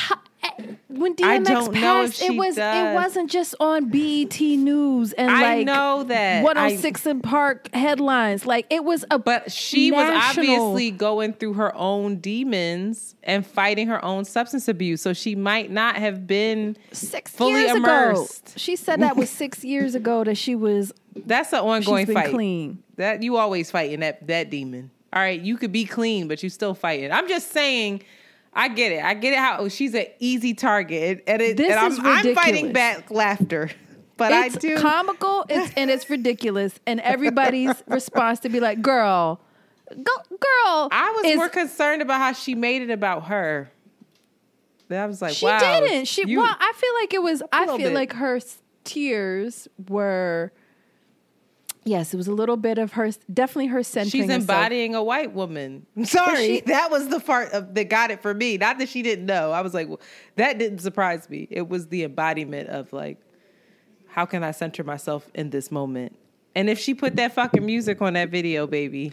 When I DMX don't know if passed, it was does. it wasn't just on BET News and I like know that. 106 & Park headlines. Like it was a But she was obviously going through her own demons and fighting her own substance abuse. So she might not have been six fully years immersed. ago. She said that was six years ago that she was That's an ongoing she's been fight. clean. That you always fighting that that demon. All right, you could be clean, but you still fighting. I'm just saying. I get it. I get it. How oh, she's an easy target, and, it, and I'm, I'm fighting back laughter. But it's I do. comical it's, and it's ridiculous and everybody's response to be like girl go girl I was is- more concerned about how she made it about her. I was like, she wow, didn't she you- well i feel like it was i feel bit. like her tears were yes it was a little bit of her definitely her centering She's herself. embodying a white woman. Sorry, she- that was the part of, that got it for me. Not that she didn't know. I was like, well, that didn't surprise me. It was the embodiment of like, how can I center myself in this moment? And if she put that fucking music on that video, baby,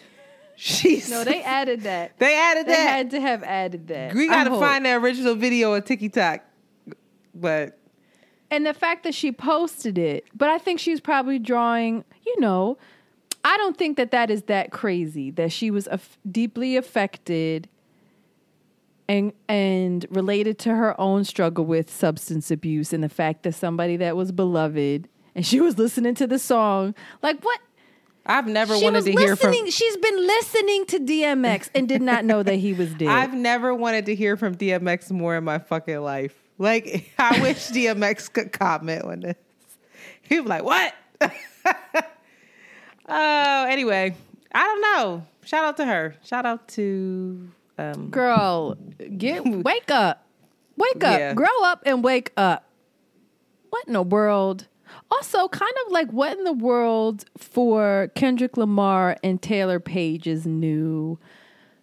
she's no they added that they added they that. had to have added that we got to find the original video on TikTok. But and the fact that she posted it but i think she's probably drawing you know i don't think that that is that crazy that she was aff- deeply affected and and related to her own struggle with substance abuse and the fact that somebody that was beloved and she was listening to the song like what I've never she wanted to hear from. she's been listening to DMX and did not know that he was dead I've never wanted to hear from DMX more in my fucking life. Like, I wish DMX could comment on this. He'd be like, what? Oh, anyway, I don't know. Shout out to her. Shout out to um Girl, get wake up. Wake up. Yeah. Grow up and wake up. What in the world? Also, kind of like what in the world for Kendrick Lamar and Taylour Paige's new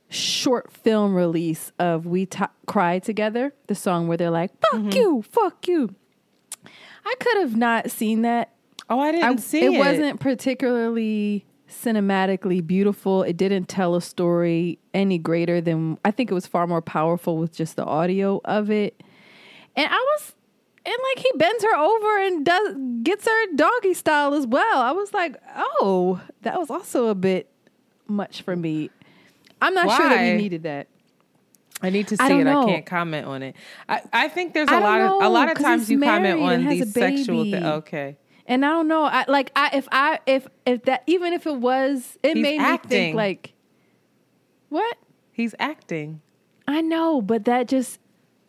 short film release of We T- Cry Together, the song where they're like, fuck you, fuck you. I could have not seen that. Oh, I didn't I- see it. it. wasn't particularly cinematically beautiful. It didn't tell a story any greater than I think it was far more powerful with just the audio of it. And I was and like he bends her over and does gets her doggy style as well. I was like, "Oh, that was also a bit much for me." I'm not sure that we needed that. I need to see don't it. know. I can't comment on it. I, I think there's a I lot of a lot of times you comment on these sexual things. Okay. And I don't know. I like I if I if if that even if it was it He's made me acting. think like what? He's acting. I know, but that just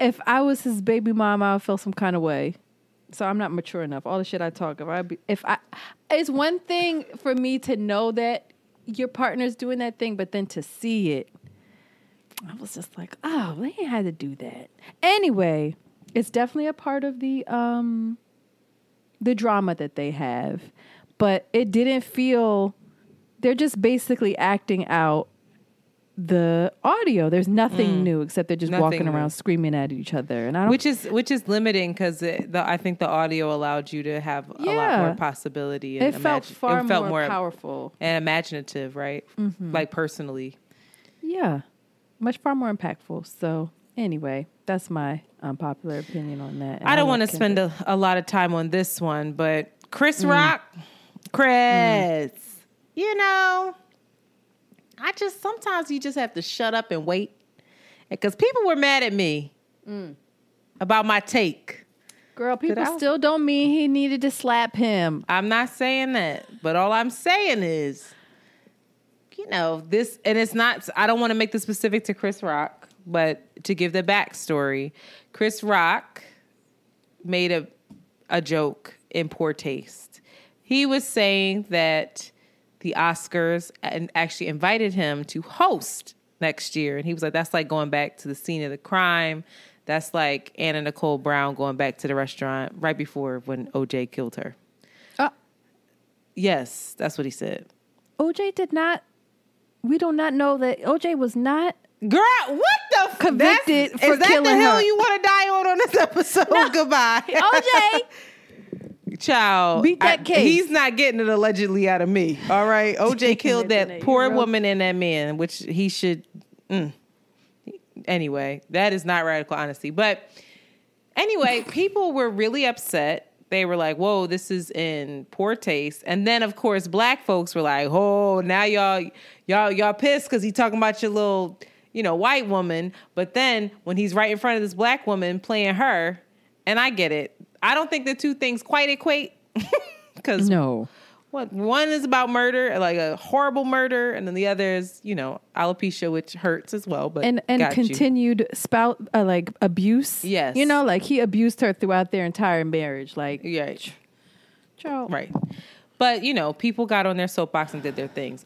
if I was his baby mom, I would feel some kind of way. So I'm not mature enough. All the shit I talk if I be, if I it's one thing for me to know that your partner's doing that thing, but then to see it, I was just like, oh, they ain't had to do that. Anyway, it's definitely a part of the um the drama that they have, but it didn't feel. They're just basically acting out the audio. There's nothing Mm. new except they're just Nothing walking new. around screaming at each other, and I don't. Which is which is limiting because I think the audio allowed you to have a lot more possibility. And it felt far it felt more, powerful. and imaginative, right? Mhm. Like personally. Yeah, much far more impactful. So anyway, that's my um, unpopular opinion on that. And I don't want to spend a, a lot of time on this one, but Chris Mm. Rock, Chris, mm. you know, I just sometimes you just have to shut up and wait because people were mad at me mm. about my take. Girl, people I- still don't mean he needed to slap him. I'm not saying that, but all I'm saying is you know, this, and it's not, I don't want to make this specific to Chris Rock, but to give the backstory, Chris Rock made a, a joke in poor taste. He was saying that the Oscars and actually invited him to host next year. And he was like, that's like going back to the scene of the crime. That's like Anna Nicole Brown going back to the restaurant right before when OJ killed her. Uh, Yes, that's what he said. OJ did not. We do not know that OJ was not. Girl, what f- Convicted that's- for Is that the killing hill her. you want to die on on this episode? Goodbye. OJ, Child. Beat that I- case. He's not getting it allegedly out of me. All right. OJ killed that poor woman and that man, which he should. mm. Anyway, that is not radical honesty. But anyway, people were really upset. They were like, whoa, this is in poor taste. And then of course black folks were like, oh, now y'all y'all y'all pissed because he talking about your little, you know, white woman. But then when he's right in front of this black woman playing her, and I get it. I don't think the two things quite equate. Because no. what one is about murder, like a horrible murder, and then the other is, you know, alopecia, which hurts as well. But and and got you. continued spout uh, like abuse. Yes. you know, like he abused her throughout their entire marriage. Like, Yeah, child. right. But you know, people got on their soapbox and did their things.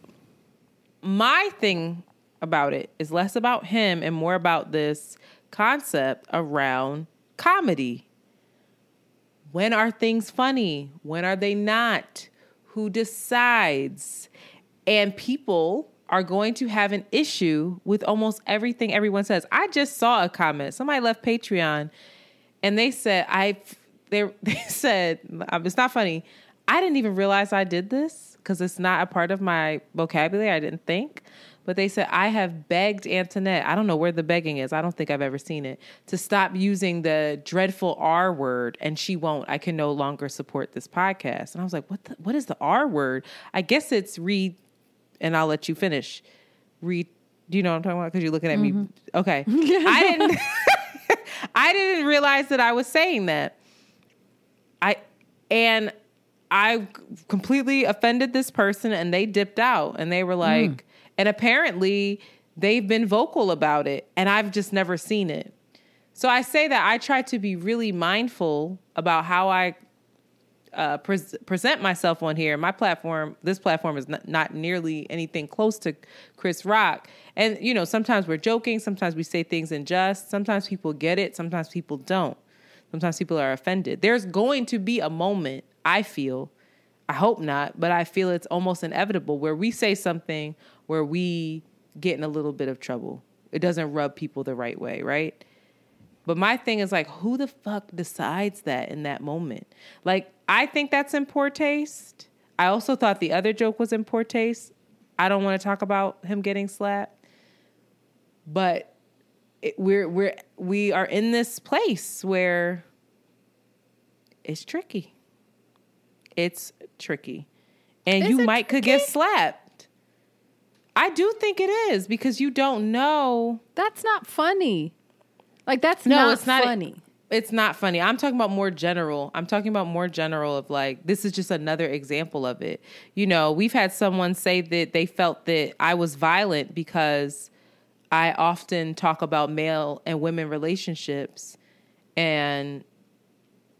My thing about it is less about him and more about this concept around comedy. When are things funny? When are they not? Who decides? And people are going to have an issue with almost everything everyone says. I just saw a comment. Somebody left Patreon and they said I they they said um, it's not funny. I didn't even realize I did this because it's not a part of my vocabulary. I didn't think. But they said I have begged Antoinette. I don't know where the begging is. I don't think I've ever seen it to stop using the dreadful R word, and she won't. I can no longer support this podcast. And I was like, what? The, what is the R word? I guess it's read, and I'll let you finish. Read. Do you know what I'm talking about? Because you're looking at me. Mm-hmm. Okay. I didn't. I didn't realize that I was saying that. I and I completely offended this person and they dipped out and they were mm. like and apparently they've been vocal about it and I've just never seen it. So I say that I try to be really mindful about how I uh, pres present myself on here. My platform, this platform is not, not nearly anything close to Chris Rock. And, you know, sometimes we're joking, sometimes we say things in jest, sometimes people get it, sometimes people don't. Sometimes people are offended. There's going to be a moment, I feel, I hope not, but I feel it's almost inevitable where we say something where we get in a little bit of trouble. It doesn't rub people the right way, right? But my thing is like, who the fuck decides that in that moment? Like, I think that's in poor taste. I also thought the other joke was in poor taste. I don't want to talk about him getting slapped, but it, we're we're we are in this place where it's tricky. It's tricky, and Is you might could get slapped. I do think it is because you don't know. That's not funny. Like that's No, not it's not funny. It's not funny. I'm talking about more general. I'm talking about more general of like this is just another example of it. You know, we've had someone say that they felt that I was violent because I often talk about male and women relationships and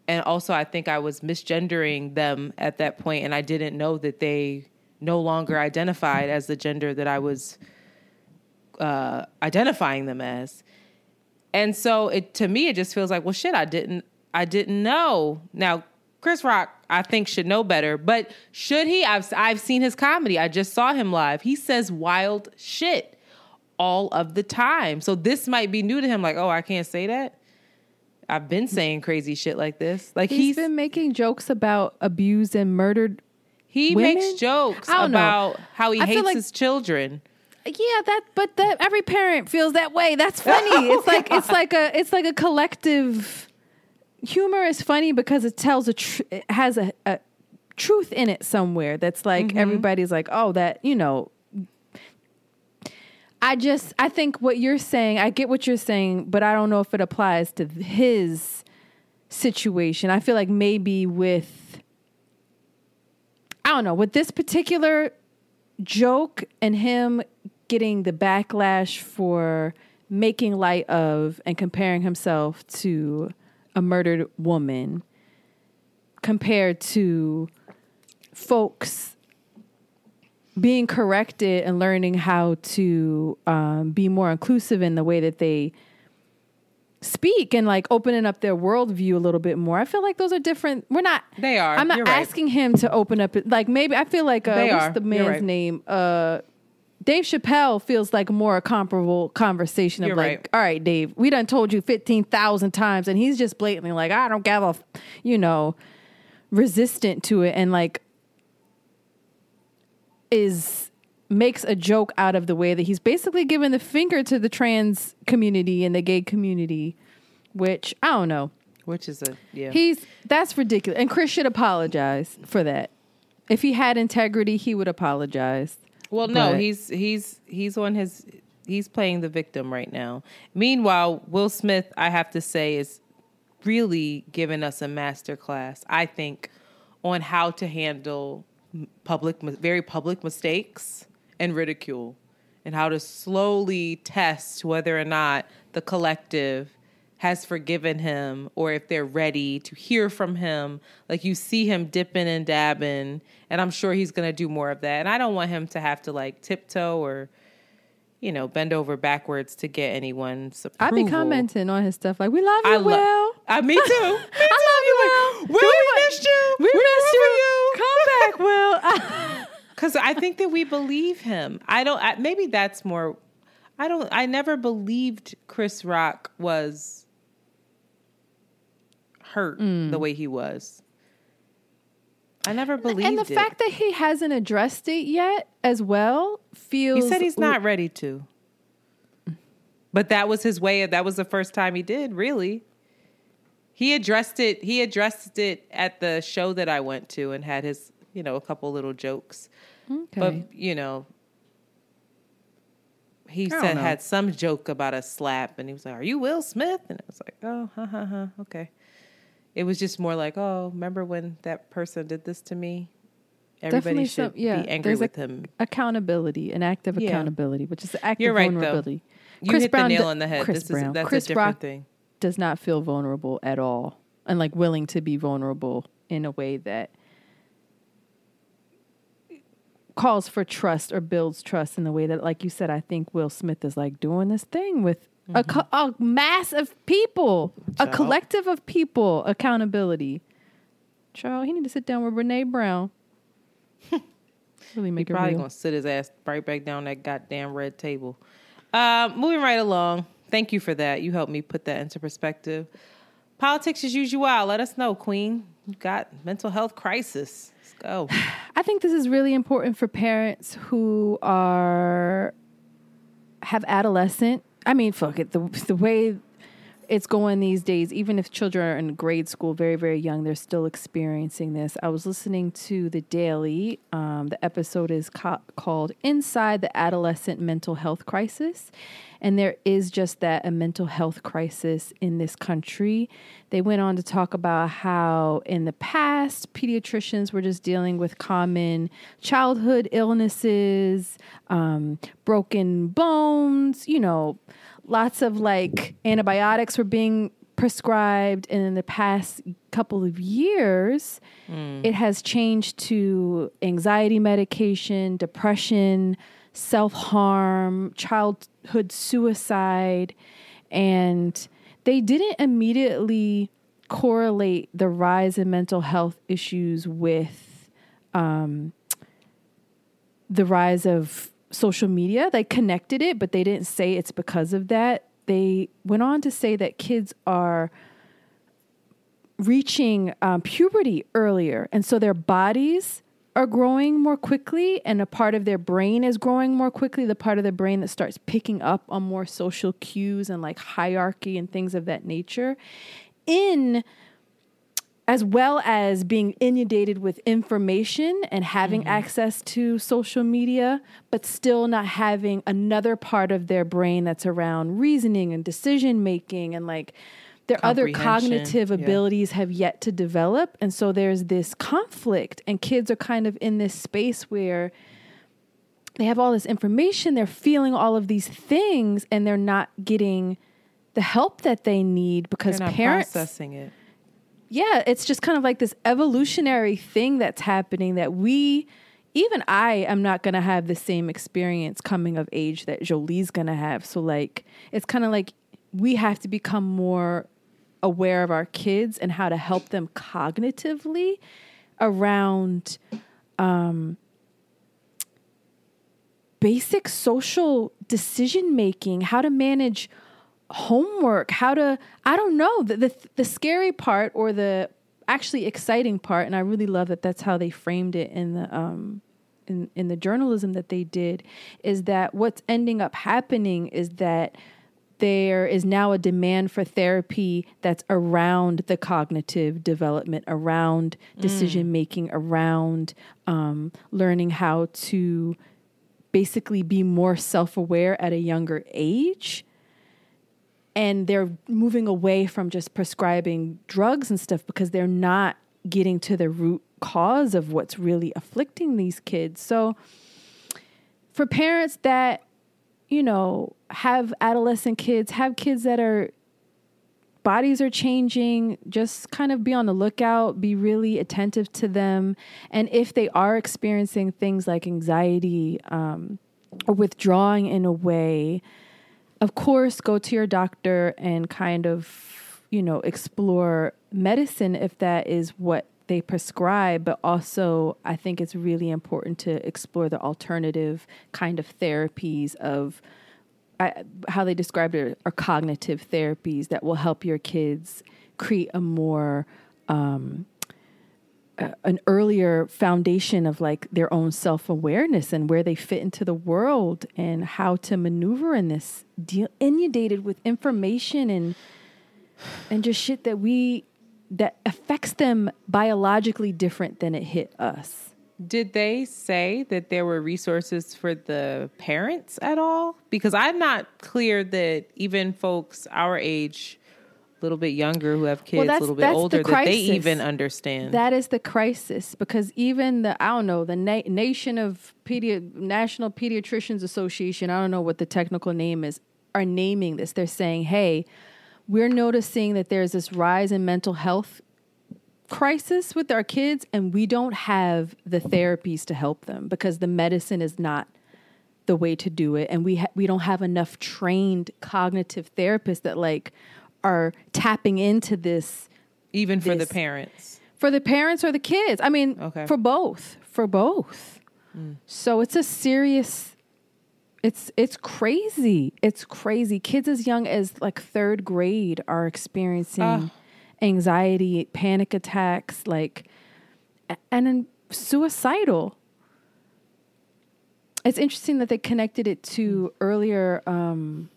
and also I think I was misgendering them at that point and I didn't know that they no longer identified as the gender that I was uh, identifying them as. And so it to me it just feels like, well shit, I didn't I didn't know. Now, Chris Rock I think should know better, but should he? I've I've seen his comedy. I just saw him live. He says wild shit all of the time. So this might be new to him like, "Oh, I can't say that." I've been saying crazy shit like this. Like he's he's, been making jokes about abused and murdered. He women? makes jokes don't know. about how he I hates like- his children. Yeah, that. But that every parent feels that way. That's funny. Oh it's like it's like a it's like a collective. Humor is funny because it tells a tr- it has a, a truth in it somewhere. That's like mm-hmm. everybody's like, oh, that you know. I just I think what you're saying. I get what you're saying, but I don't know if it applies to his situation. I feel like maybe with I don't know with this particular joke and him getting the backlash for making light of and comparing himself to a murdered woman compared to folks being corrected and learning how to um, be more inclusive in the way that they speak and like opening up their worldview a little bit more. I feel like those are different. We're not. They are. I'm not You're right. asking him to open up. Like maybe I feel like uh, They what's are. the man's right. name? Uh, Dave Chappelle feels like more a comparable conversation of You're like, right. all right, Dave, we done told you fifteen thousand times, and he's just blatantly like, I don't give a, f-" you know, resistant to it, and like is makes a joke out of the way that he's basically giving the finger to the trans community and the gay community, which I don't know. Which is a yeah. He's that's ridiculous. And Chris should apologize for that. If he had integrity, he would apologize. Well, no, But- he's he's he's on his he's playing the victim right now. Meanwhile, Will Smith, I have to say, is really giving us a master class. I think on how to handle public, very public mistakes and ridicule, and how to slowly test whether or not the collective has forgiven him or if they're ready to hear from him. Like you see him dipping and dabbing, and I'm sure he's going to do more of that. And I don't want him to have to like tiptoe or, you know, bend over backwards to get anyone's support. I'd be commenting on his stuff like, "We love you, I lo- Will. I me too. Me I love you, Will. Will, we missed you. We, missed remember you. Come back, Will." Because I think that we believe him. I don't. I, maybe that's more. I don't. I never believed Chris Rock was hurt mm. the way he was. I never believed and the it. fact that he hasn't addressed it yet, as well, feels. he said he's not ready to. But that was his way. Of, that was the first time he did. Really, he addressed it. He addressed it at the show that I went to and had his, you know, a couple little jokes. Okay. But you know, he said know. had some joke about a slap, and he was like, "Are you Will Smith?" And it was like, "Oh, ha ha ha, okay." It was just more like, "Oh, remember when that person did this to me?" Everybody Definitely should some- yeah, be angry there's a- with him. accountability, an act of Yeah. accountability, which is act You're of right, though. vulnerability. Chris hit the nail on the head. Chris This is- Brown. that's a Chris different Rock thing. does not feel vulnerable at all, and like willing to be vulnerable in a way that calls for trust or builds trust in the way that, like you said, I think Will Smith is like doing this thing with a, co- a mass of people, a Mm-hmm. Collective of people, accountability. Child, he need to sit down with Brene Brown. really make it Probably real. gonna sit his ass right back down that goddamn red table. Uh, moving right along. Thank you for that. You helped me put that into perspective. Politics as usual. Let us know, Queen. You got mental health crisis. Let's go. I think this is really important for parents who are have adolescent. I mean, fuck it. The the way it's going these days, even if children are in grade school, very very young, they're still experiencing this. I was listening to the Daily. Um, the episode is ca- called "Inside the Adolescent Mental Health Crisis," and there is just that a mental health crisis in this country. They went on to talk about how in the past pediatricians were just dealing with common childhood illnesses, um, broken bones, you know, lots of like antibiotics were being prescribed. And in the past couple of years, it has changed to anxiety medication, depression, self harm, childhood suicide. And they didn't immediately correlate the rise in mental health issues with um, the rise of social media. They connected it, but they didn't say it's because of that. They went on to say that kids are reaching um, puberty earlier, and so their bodies are growing more quickly, and a part of their brain is growing more quickly. The part of the brain that starts picking up on more social cues and like hierarchy and things of that nature, in as well as being inundated with information and having mm-hmm. access to social media, but still not having another part of their brain that's around reasoning and decision making and like their other cognitive yeah. abilities have yet to develop. And so there's this conflict, and kids are kind of in this space where they have all this information, they're feeling all of these things, and they're not getting the help that they need because parents processing it. yeah, it's just kind of like this evolutionary thing that's happening that we, even I, am not going to have the same experience coming of age that Jolie's going to have. So, like, it's kind of like we have to become more aware of our kids and how to help them cognitively around um, basic social decision making, how to manage homework, how to I don't know the, the the scary part or the actually exciting part, and I really love that that's how they framed it in the um in in the journalism that they did is that what's ending up happening is that there is now a demand for therapy that's around the cognitive development, around decision making, around um, learning how to basically be more self aware at a younger age. And they're moving away from just prescribing drugs and stuff because they're not getting to the root cause of what's really afflicting these kids. So, for parents that, you know, have adolescent kids, have kids that are bodies are changing, just kind of be on the lookout, be really attentive to them. And if they are experiencing things like anxiety um, or withdrawing in a way, of course, go to your doctor and kind of, you know, explore medicine if that is what they prescribe. But also, I think it's really important to explore the alternative kind of therapies of I, how they described it are cognitive therapies that will help your kids create a more um, a- an earlier foundation of like their own self awareness and where they fit into the world and how to maneuver in this deal inundated with information and and just shit that we that affects them biologically different than it hit us. Did they say that there were resources for the parents at all? Because I'm not clear that even folks our age, a little bit younger who have kids, a little bit that's the older, that they even understand. That is the crisis because even the I don't know the na- nation of pedi- National Pediatricians Association I don't know what the technical name is are naming this. They're saying, "Hey, we're noticing that there's this rise in mental health crisis with our kids, and we don't have the therapies to help them because the medicine is not." the way to do it and we ha- we don't have enough trained cognitive therapists that like are tapping into this even for the parents. for the parents or the kids. I mean, Okay. for both, for both. Mm. So it's a serious. It's it's crazy. It's crazy. Kids as young as like third grade are experiencing Ah. anxiety, panic attacks, like, and then suicidal. It's interesting that they connected it to earlier um,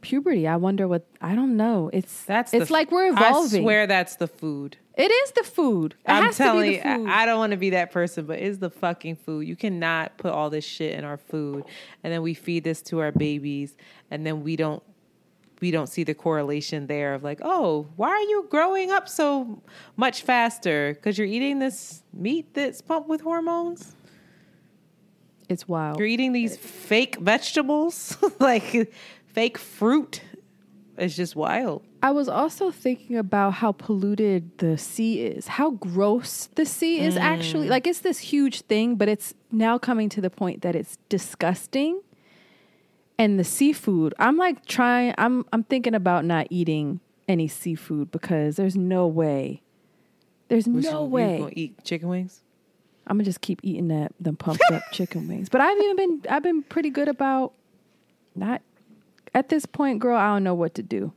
puberty. I wonder what I don't know. It's That's it's the, like we're evolving. I swear that's the food. It is the food. It I'm telling you, be the food. I, I don't want to be that person, but it's the fucking food. You cannot put all this shit in our food, and then we feed this to our babies, and then we don't we don't see the correlation there of like, oh, why are you growing up so much faster? Because you're eating this meat that's pumped with hormones. it's wild. You're eating these fake vegetables, like fake fruit. It's just wild. I was also thinking about how polluted the sea is, how gross the sea is actually. Mm. Like it's this huge thing, but it's now coming to the point that it's disgusting. And the seafood, I'm like trying I'm I'm thinking about not eating any seafood because there's no way. There's What no you- you way. gonna eat chicken wings. I'm gonna just keep eating that them pumped up chicken wings. But I've even been I've been pretty good about not at this point, girl. I don't know what to do.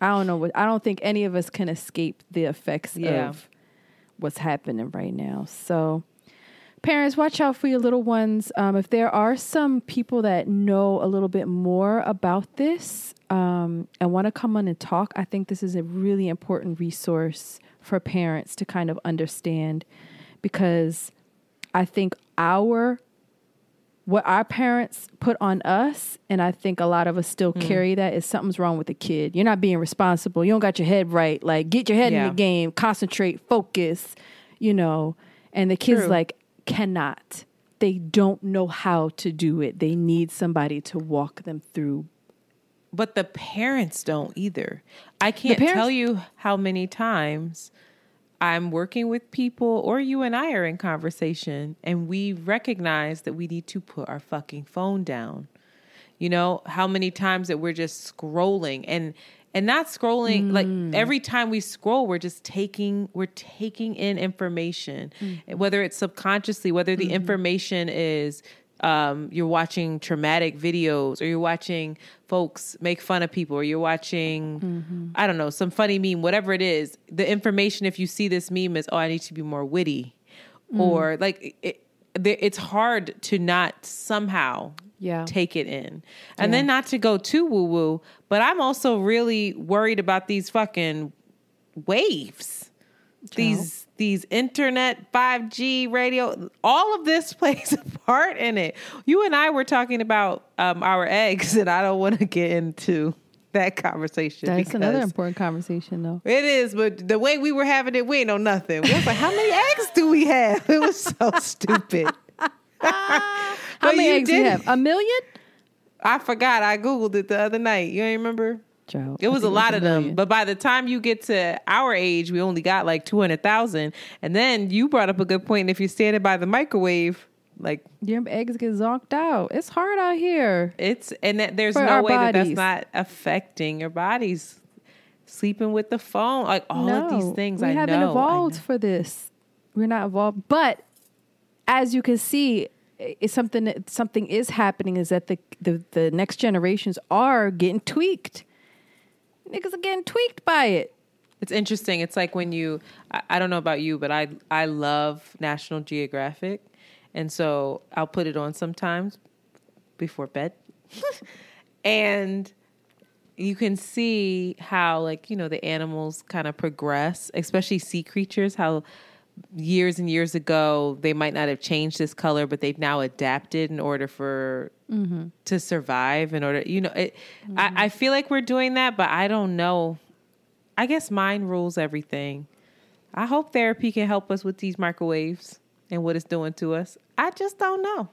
I don't know what I don't think any of us can escape the effects Yeah. of what's happening right now. So parents, watch out for your little ones. Um, if there are some people that know a little bit more about this um, and want to come on and talk, I think this is a really important resource for parents to kind of understand because I think our what our parents put on us, and I think a lot of us still Mm. carry that is something's wrong with the kid. You're not being responsible. You don't got your head right. Like get your head in the game, concentrate, focus, you know. And the kids True. like cannot. they don't know how to do it. They need somebody to walk them through. But the parents don't either. I can't parents- tell you how many times I'm working with people, or you and I are in conversation, and we recognize that we need to put our fucking phone down. You know how many times that we're just scrolling and and not scrolling like mm. every time we scroll we're just taking we're taking in information mm. whether it's subconsciously whether the mm-hmm. information is um, you're watching traumatic videos or you're watching folks make fun of people or you're watching i don't know some funny meme whatever it is the information if you see this meme is oh i need to be more witty or like it, it, it's hard to not somehow Yeah. take it in. And then not to go too woo woo, but I'm also really worried about these fucking waves. These these internet 5G radio, all of this plays a part in it. You and I were talking about um, our eggs, and I don't want to get into that conversation. That's another important conversation, though. It is, but the way we were having it, we ain't know nothing. We was like, how many eggs do we have? It was so stupid. How many eggs do you have? A million? I forgot. I googled it the other night. You ain't remember? It was a lot of them, but by the time you get to our age, we only got like two hundred thousand. And then you brought up a good point. And if you're standing by the microwave, like Your eggs get zonked out. It's hard out here. it's and that there's For no way that that's not affecting your bodies. Sleeping with the phone, like all of these things. We I haven't know, evolved know. for this. We're not evolved. But as you can see, it's something something is happening is that the, the the next generations are getting tweaked. Niggas are getting tweaked by it. It's interesting. It's like when you I, I don't know about you, but I I love National Geographic. And so I'll put it on sometimes before bed. and you can see how like, you know, the animals kind of progress, especially sea creatures, how years and years ago they might not have changed this color, but they've now adapted in order for Mm-hmm. to survive in order you know it I, mm-hmm. I feel like we're doing that but i don't know I guess mind rules everything. I hope therapy can help us with these microwaves and what it's doing to us. I just don't know.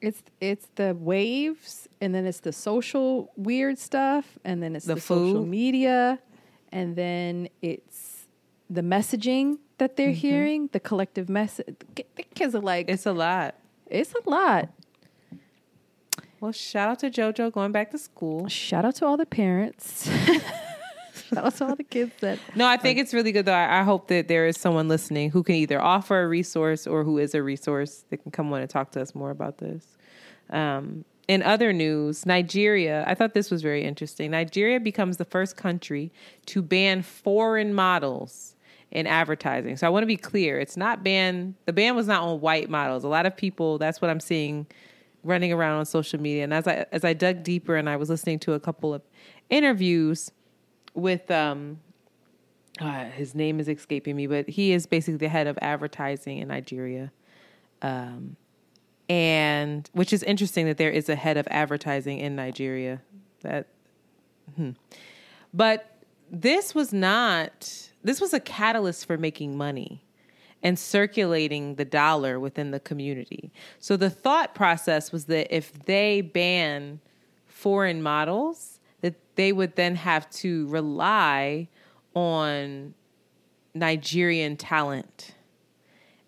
It's it's the waves, and then it's the social weird stuff, and then it's the, The social media, and then it's the messaging that they're mm-hmm. hearing, the collective message. The kids are like, It's a lot. It's a lot. Well, shout out to JoJo going back to school. Shout out to all the parents. Shout out to all the kids that No, I think it's really good though. I, I hope that there is someone listening who can either offer a resource or who is a resource that can come on and talk to us more about this. Um, in other news, Nigeria, I thought this was very interesting. Nigeria becomes the first country to ban foreign models in advertising. So I want to be clear. It's not banned. the ban was not on white models. A lot of people, that's what I'm seeing running around on social media. And as I as I dug deeper and I was listening to a couple of interviews with um uh, his name is escaping me, but he is basically the head of advertising in Nigeria. Um, and which is interesting that there is a head of advertising in Nigeria. That, hmm. but this was not. This was a catalyst for making money and circulating the dollar within the community. So the thought process was that if they ban foreign models, that they would then have to rely on Nigerian talent.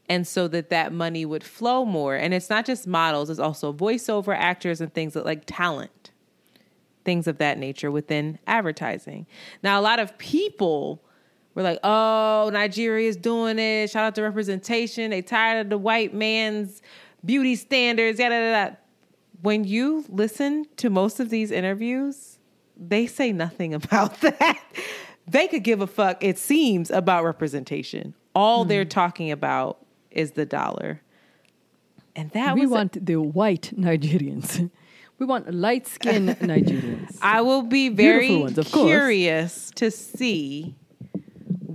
And so that that money would flow more. And it's not just models, it's also voiceover actors and things that like talent, things of that nature within advertising. Now, a lot of people were like, oh, Nigeria is doing it. Shout out to representation. They tired of the white man's beauty standards, yada, yada, yada. When you listen to most of these interviews, they say nothing about that. they could give a fuck, it seems, about representation. All they're hmm. talking about is the dollar. And that we want the white Nigerians. We want light skinned Nigerians. I will be very ones, curious to see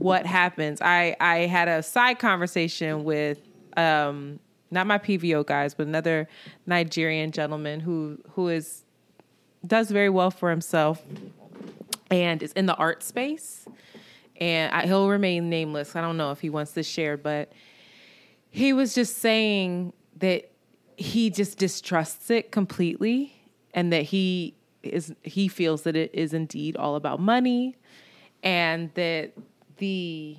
what happens. I I had a side conversation with um not my PVO guys, but another Nigerian gentleman who who is does very well for himself and is in the art space. And I, he'll remain nameless. I don't know if he wants this shared, but he was just saying that he just distrusts it completely and that he is he feels that it is indeed all about money and that the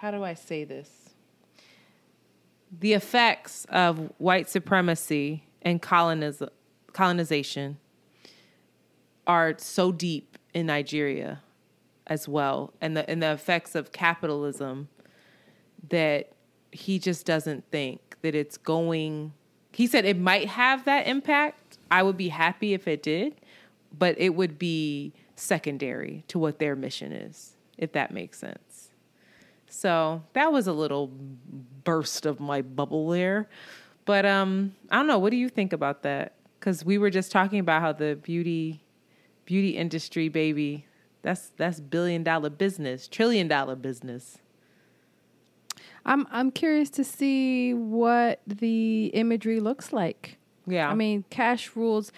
how do I say this? The effects of white supremacy and coloniz- colonization are so deep in Nigeria as well, and the and the effects of capitalism that he just doesn't think that it's going. He said it might have that impact. I would be happy if it did, but it would be secondary to what their mission is, if that makes sense. So that was a little burst of my bubble there. But um, I don't know. What do you think about that? Because we were just talking about how the beauty beauty industry, baby, that's that's billion dollar business, trillion dollar business. I'm I'm curious to see what the imagery looks like. Yeah. I mean, cash rules.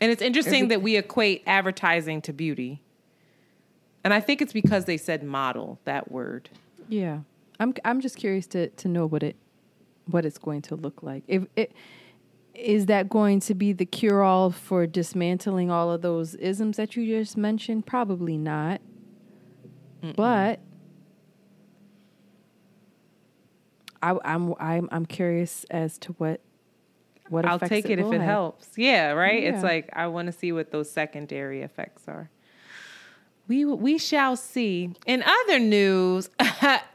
And it's interesting that we equate advertising to beauty. And I think it's because they said model, that word. Yeah. I'm I'm just curious to to know what it what it's going to look like. If it is that going to be the cure all for dismantling all of those isms that you just mentioned? Probably not. But I, I'm I'm I'm curious as to what what I'll take it, if it have. helps. Yeah, right? Yeah. It's like I want to see what those secondary effects are. We we shall see. In other news,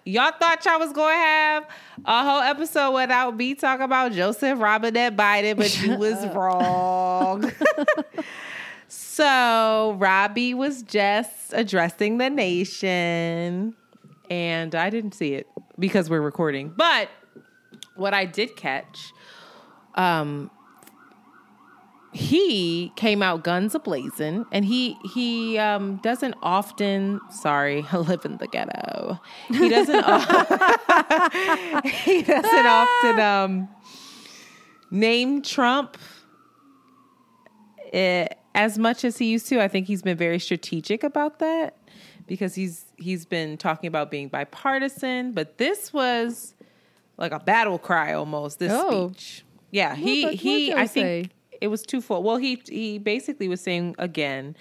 y'all thought y'all was going to have a whole episode without me talking about Joseph Robinette Biden, but you was wrong. so Robbie was just addressing the nation, and I didn't see it because we're recording. But what I did catch um he came out guns ablazing and he he um doesn't often sorry i live in the ghetto. He doesn't o- he doesn't often um name trump eh, as much as he used to. I think he's been very strategic about that because he's he's been talking about being bipartisan but this was like a battle cry almost this Oh. speech yeah he What- he i think say? it was twofold well he he basically was saying again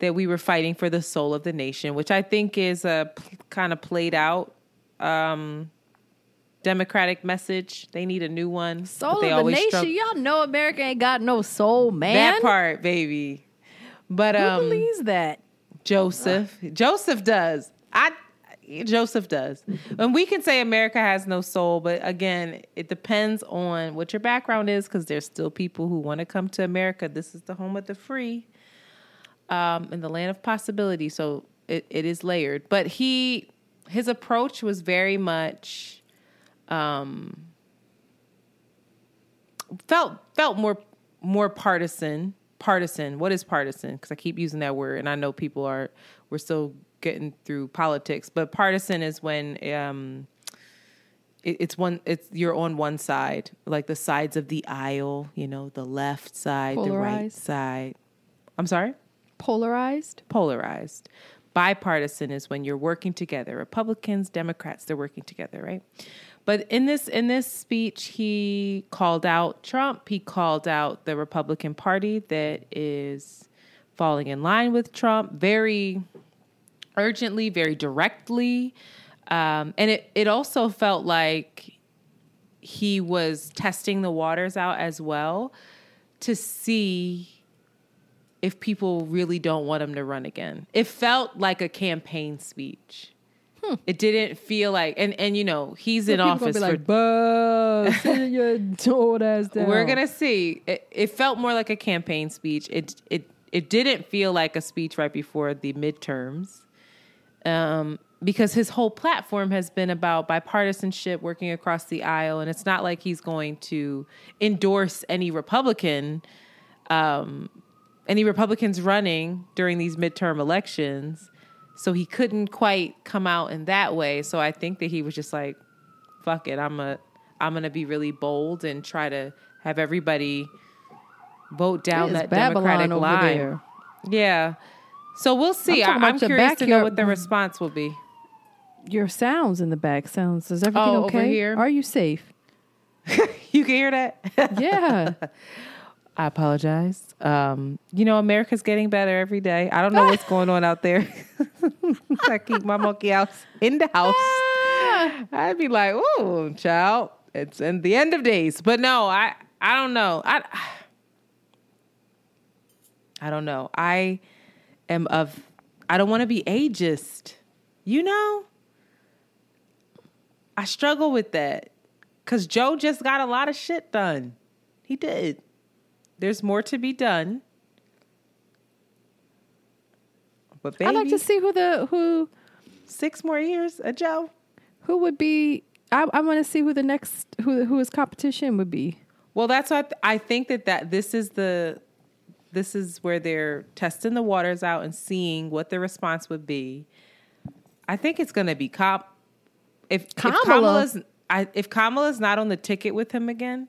that we were fighting for the soul of the nation which i think is a p- kind of played out um democratic message they need a new one but Soul of the nation. struggle- Y'all know America ain't got no soul, man. that part baby but Who um believes that? Joseph. Joseph does. I Joseph does. And we can say America has no soul, but again, it depends on what your background is because there's still people who want to come to America. This is the home of the free. Um, and the land of possibility. So it, it is layered. But he his approach was very much um felt felt more more partisan partisan what is partisan because i keep using that word and i know people are we're still getting through politics but partisan is when um it, it's one it's you're on one side like the sides of the aisle you know the left side the right side i'm sorry Polarized? polarized. Bipartisan is when you're working together. Republicans, Democrats, they're working together, right? But in this in this speech, he called out Trump. He called out the Republican Party that is falling in line with Trump very urgently, very directly. Um, and it, it also felt like he was testing the waters out as well to see if people really don't want him to run again. It felt like a campaign speech. It didn't feel like, and and you know, he's in office gonna for. like, "Buzz, your old ass down." we're gonna see. It, it felt more like a campaign speech. It it it didn't feel like a speech right before the midterms, um, because his whole platform has been about bipartisanship, working across the aisle, and it's not like he's going to endorse any Republican um, any Republicans running during these midterm elections. So he couldn't quite come out in that way. So I think that he was just like, fuck it, I'm a I'm gonna be really bold and try to have everybody vote down that Babylon Democratic line. Yeah. So we'll see. I'm I, talking about I'm your curious to know backyard- what the response will be. Your sounds in the back sounds. Is everything Oh, okay? here? Are you safe? You can hear that? Yeah. I apologize. Um, you know, America's getting better every day. I don't know what's going on out there. I keep my monkey house in the house. I'd be like, "Oh, child, it's in the end of days." But no, I I don't know. I I don't know. I am of I don't want to be ageist. You know? I struggle with that. Cuz Joe just got a lot of shit done. He did. There's more to be done. But baby, I'd like to see who the who six more years of Joe. who would be. I, I want to see who the next who who his competition would be. Well, that's what I think that that this is the this is where they're testing the waters out and seeing what the response would be. I think it's going to be Cop. If Kamala. if Kamala's I, if Kamala's not on the ticket with him again,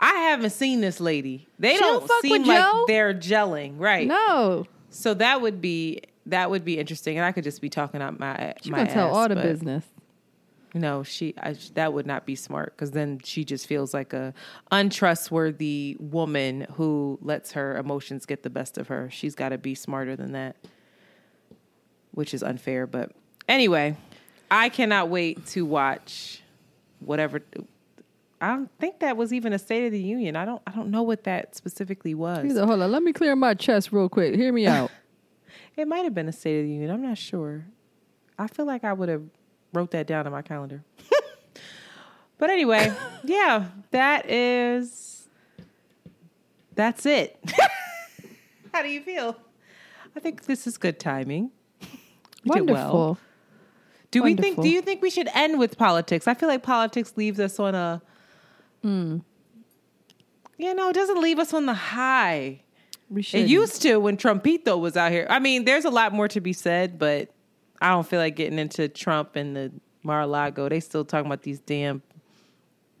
I haven't seen this lady. They She don't, don't seem like Joe? they're gelling, right? No, So that would be that would be interesting, and I could just be talking out my she's gonna tell all the business. No, she I, that would not be smart because then she just feels like a untrustworthy woman who lets her emotions get the best of her. She's got to be smarter than that, which is unfair. But anyway, I cannot wait to watch whatever. I don't think that was even a State of the Union. I don't. I don't know what that specifically was. Hold on, let me clear my chest real quick. Hear me out. It might have been a State of the Union. I'm not sure. I feel like I would have wrote that down in my calendar. but anyway, yeah, that is that's it. How do you feel? I think this is good timing. We did well. Wonderful. Do we think? Do you think we should end with politics? I feel like politics leaves us on a. Hmm. You know, it doesn't leave us on the high. We It used to when Trumpito was out here. I mean, there's a lot more to be said, but I don't feel like getting into Trump and the Mar-a-Lago. They still talking about these damn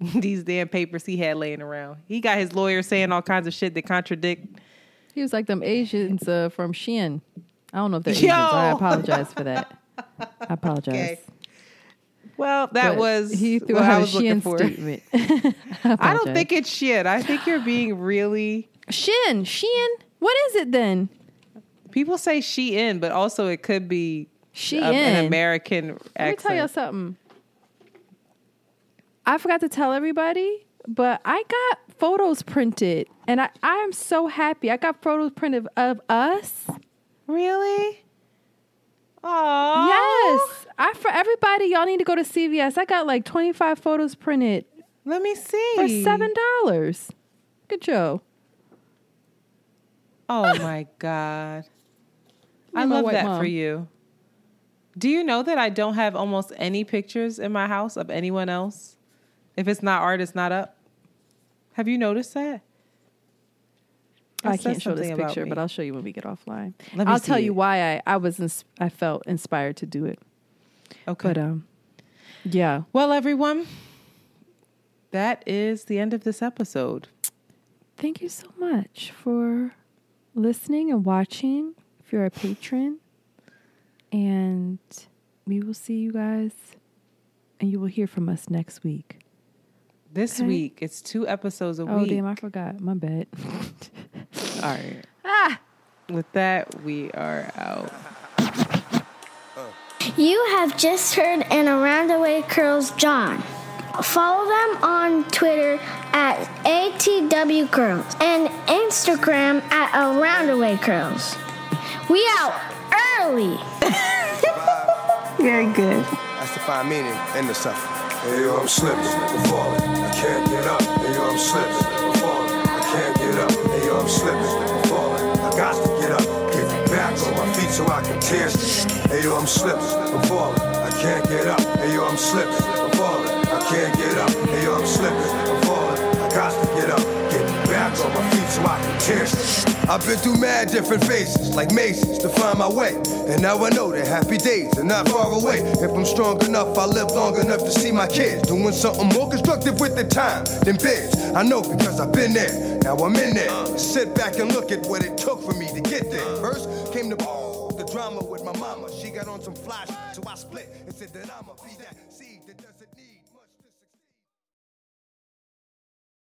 these damn papers he had laying around. He got his lawyer saying all kinds of shit that contradict. He was like them Asians uh, from Shein. I don't know if they're Yo! Asians. I apologize for that. I apologize. Okay. Well, that But was he threw out I a was Shein for. statement. I don't think it's shit. I think you're being really. Shin, Shein. What is it then? People say she in, but also it could be She a- an in. American Let me tell you something. I forgot to tell everybody, but I got photos printed, and I I am so happy. I got photos printed of us. Really? Oh Yes, I for everybody. Y'all need to go to CVS. I got like twenty five photos printed Let me see. for seven dollars. Good Joe. Oh my God. I love that mom. for you. Do you know that I don't have almost any pictures in my house of anyone else? If it's not art, it's not up. Have you noticed that? That I can't show this picture, but I'll show you when we get offline. I'll tell you it. why I I was ins- I felt inspired to do it. Okay. But um, yeah. well, everyone, that is the end of this episode. Thank you so much for listening and watching. If you're a patron, and we will see you guys, and you will hear from us next week. This Okay. week, it's two episodes a Oh week. damn, I forgot. My bad. All right. Ah. With that, we are out. You have just heard an Around the Way Curls John. Follow them on Twitter at ATW Curls and Instagram at Around the Way Curls. We out early. Very good. That's the fine meaning in the suffering. Hey yo, I'm slipping, I'm falling. I can't get up. Hey yo, I'm slipping, I'm falling. I can't get up. Hey yo, I'm slipping, I'm falling. I got to get up, get back on my feet so I can tear. Hey yo, I'm slipping, I'm falling. I can't get up. Hey yo, I'm slipping, I'm falling. I can't get up. Hey yo, I'm slipping, I'm falling. I got to get up, get on my feet so I can tear. I've been through mad different phases, like mazes, to find my way. And now I know that happy days are not far away. If I'm strong enough, I'll live long enough to see my kids doing something more constructive with the time than biz. I know because I've been there. Now I'm in there. Sit back and look at what it took for me to get there. First came the, ball, the drama with my mama. She got on some flash, so I split and said that I'ma be that.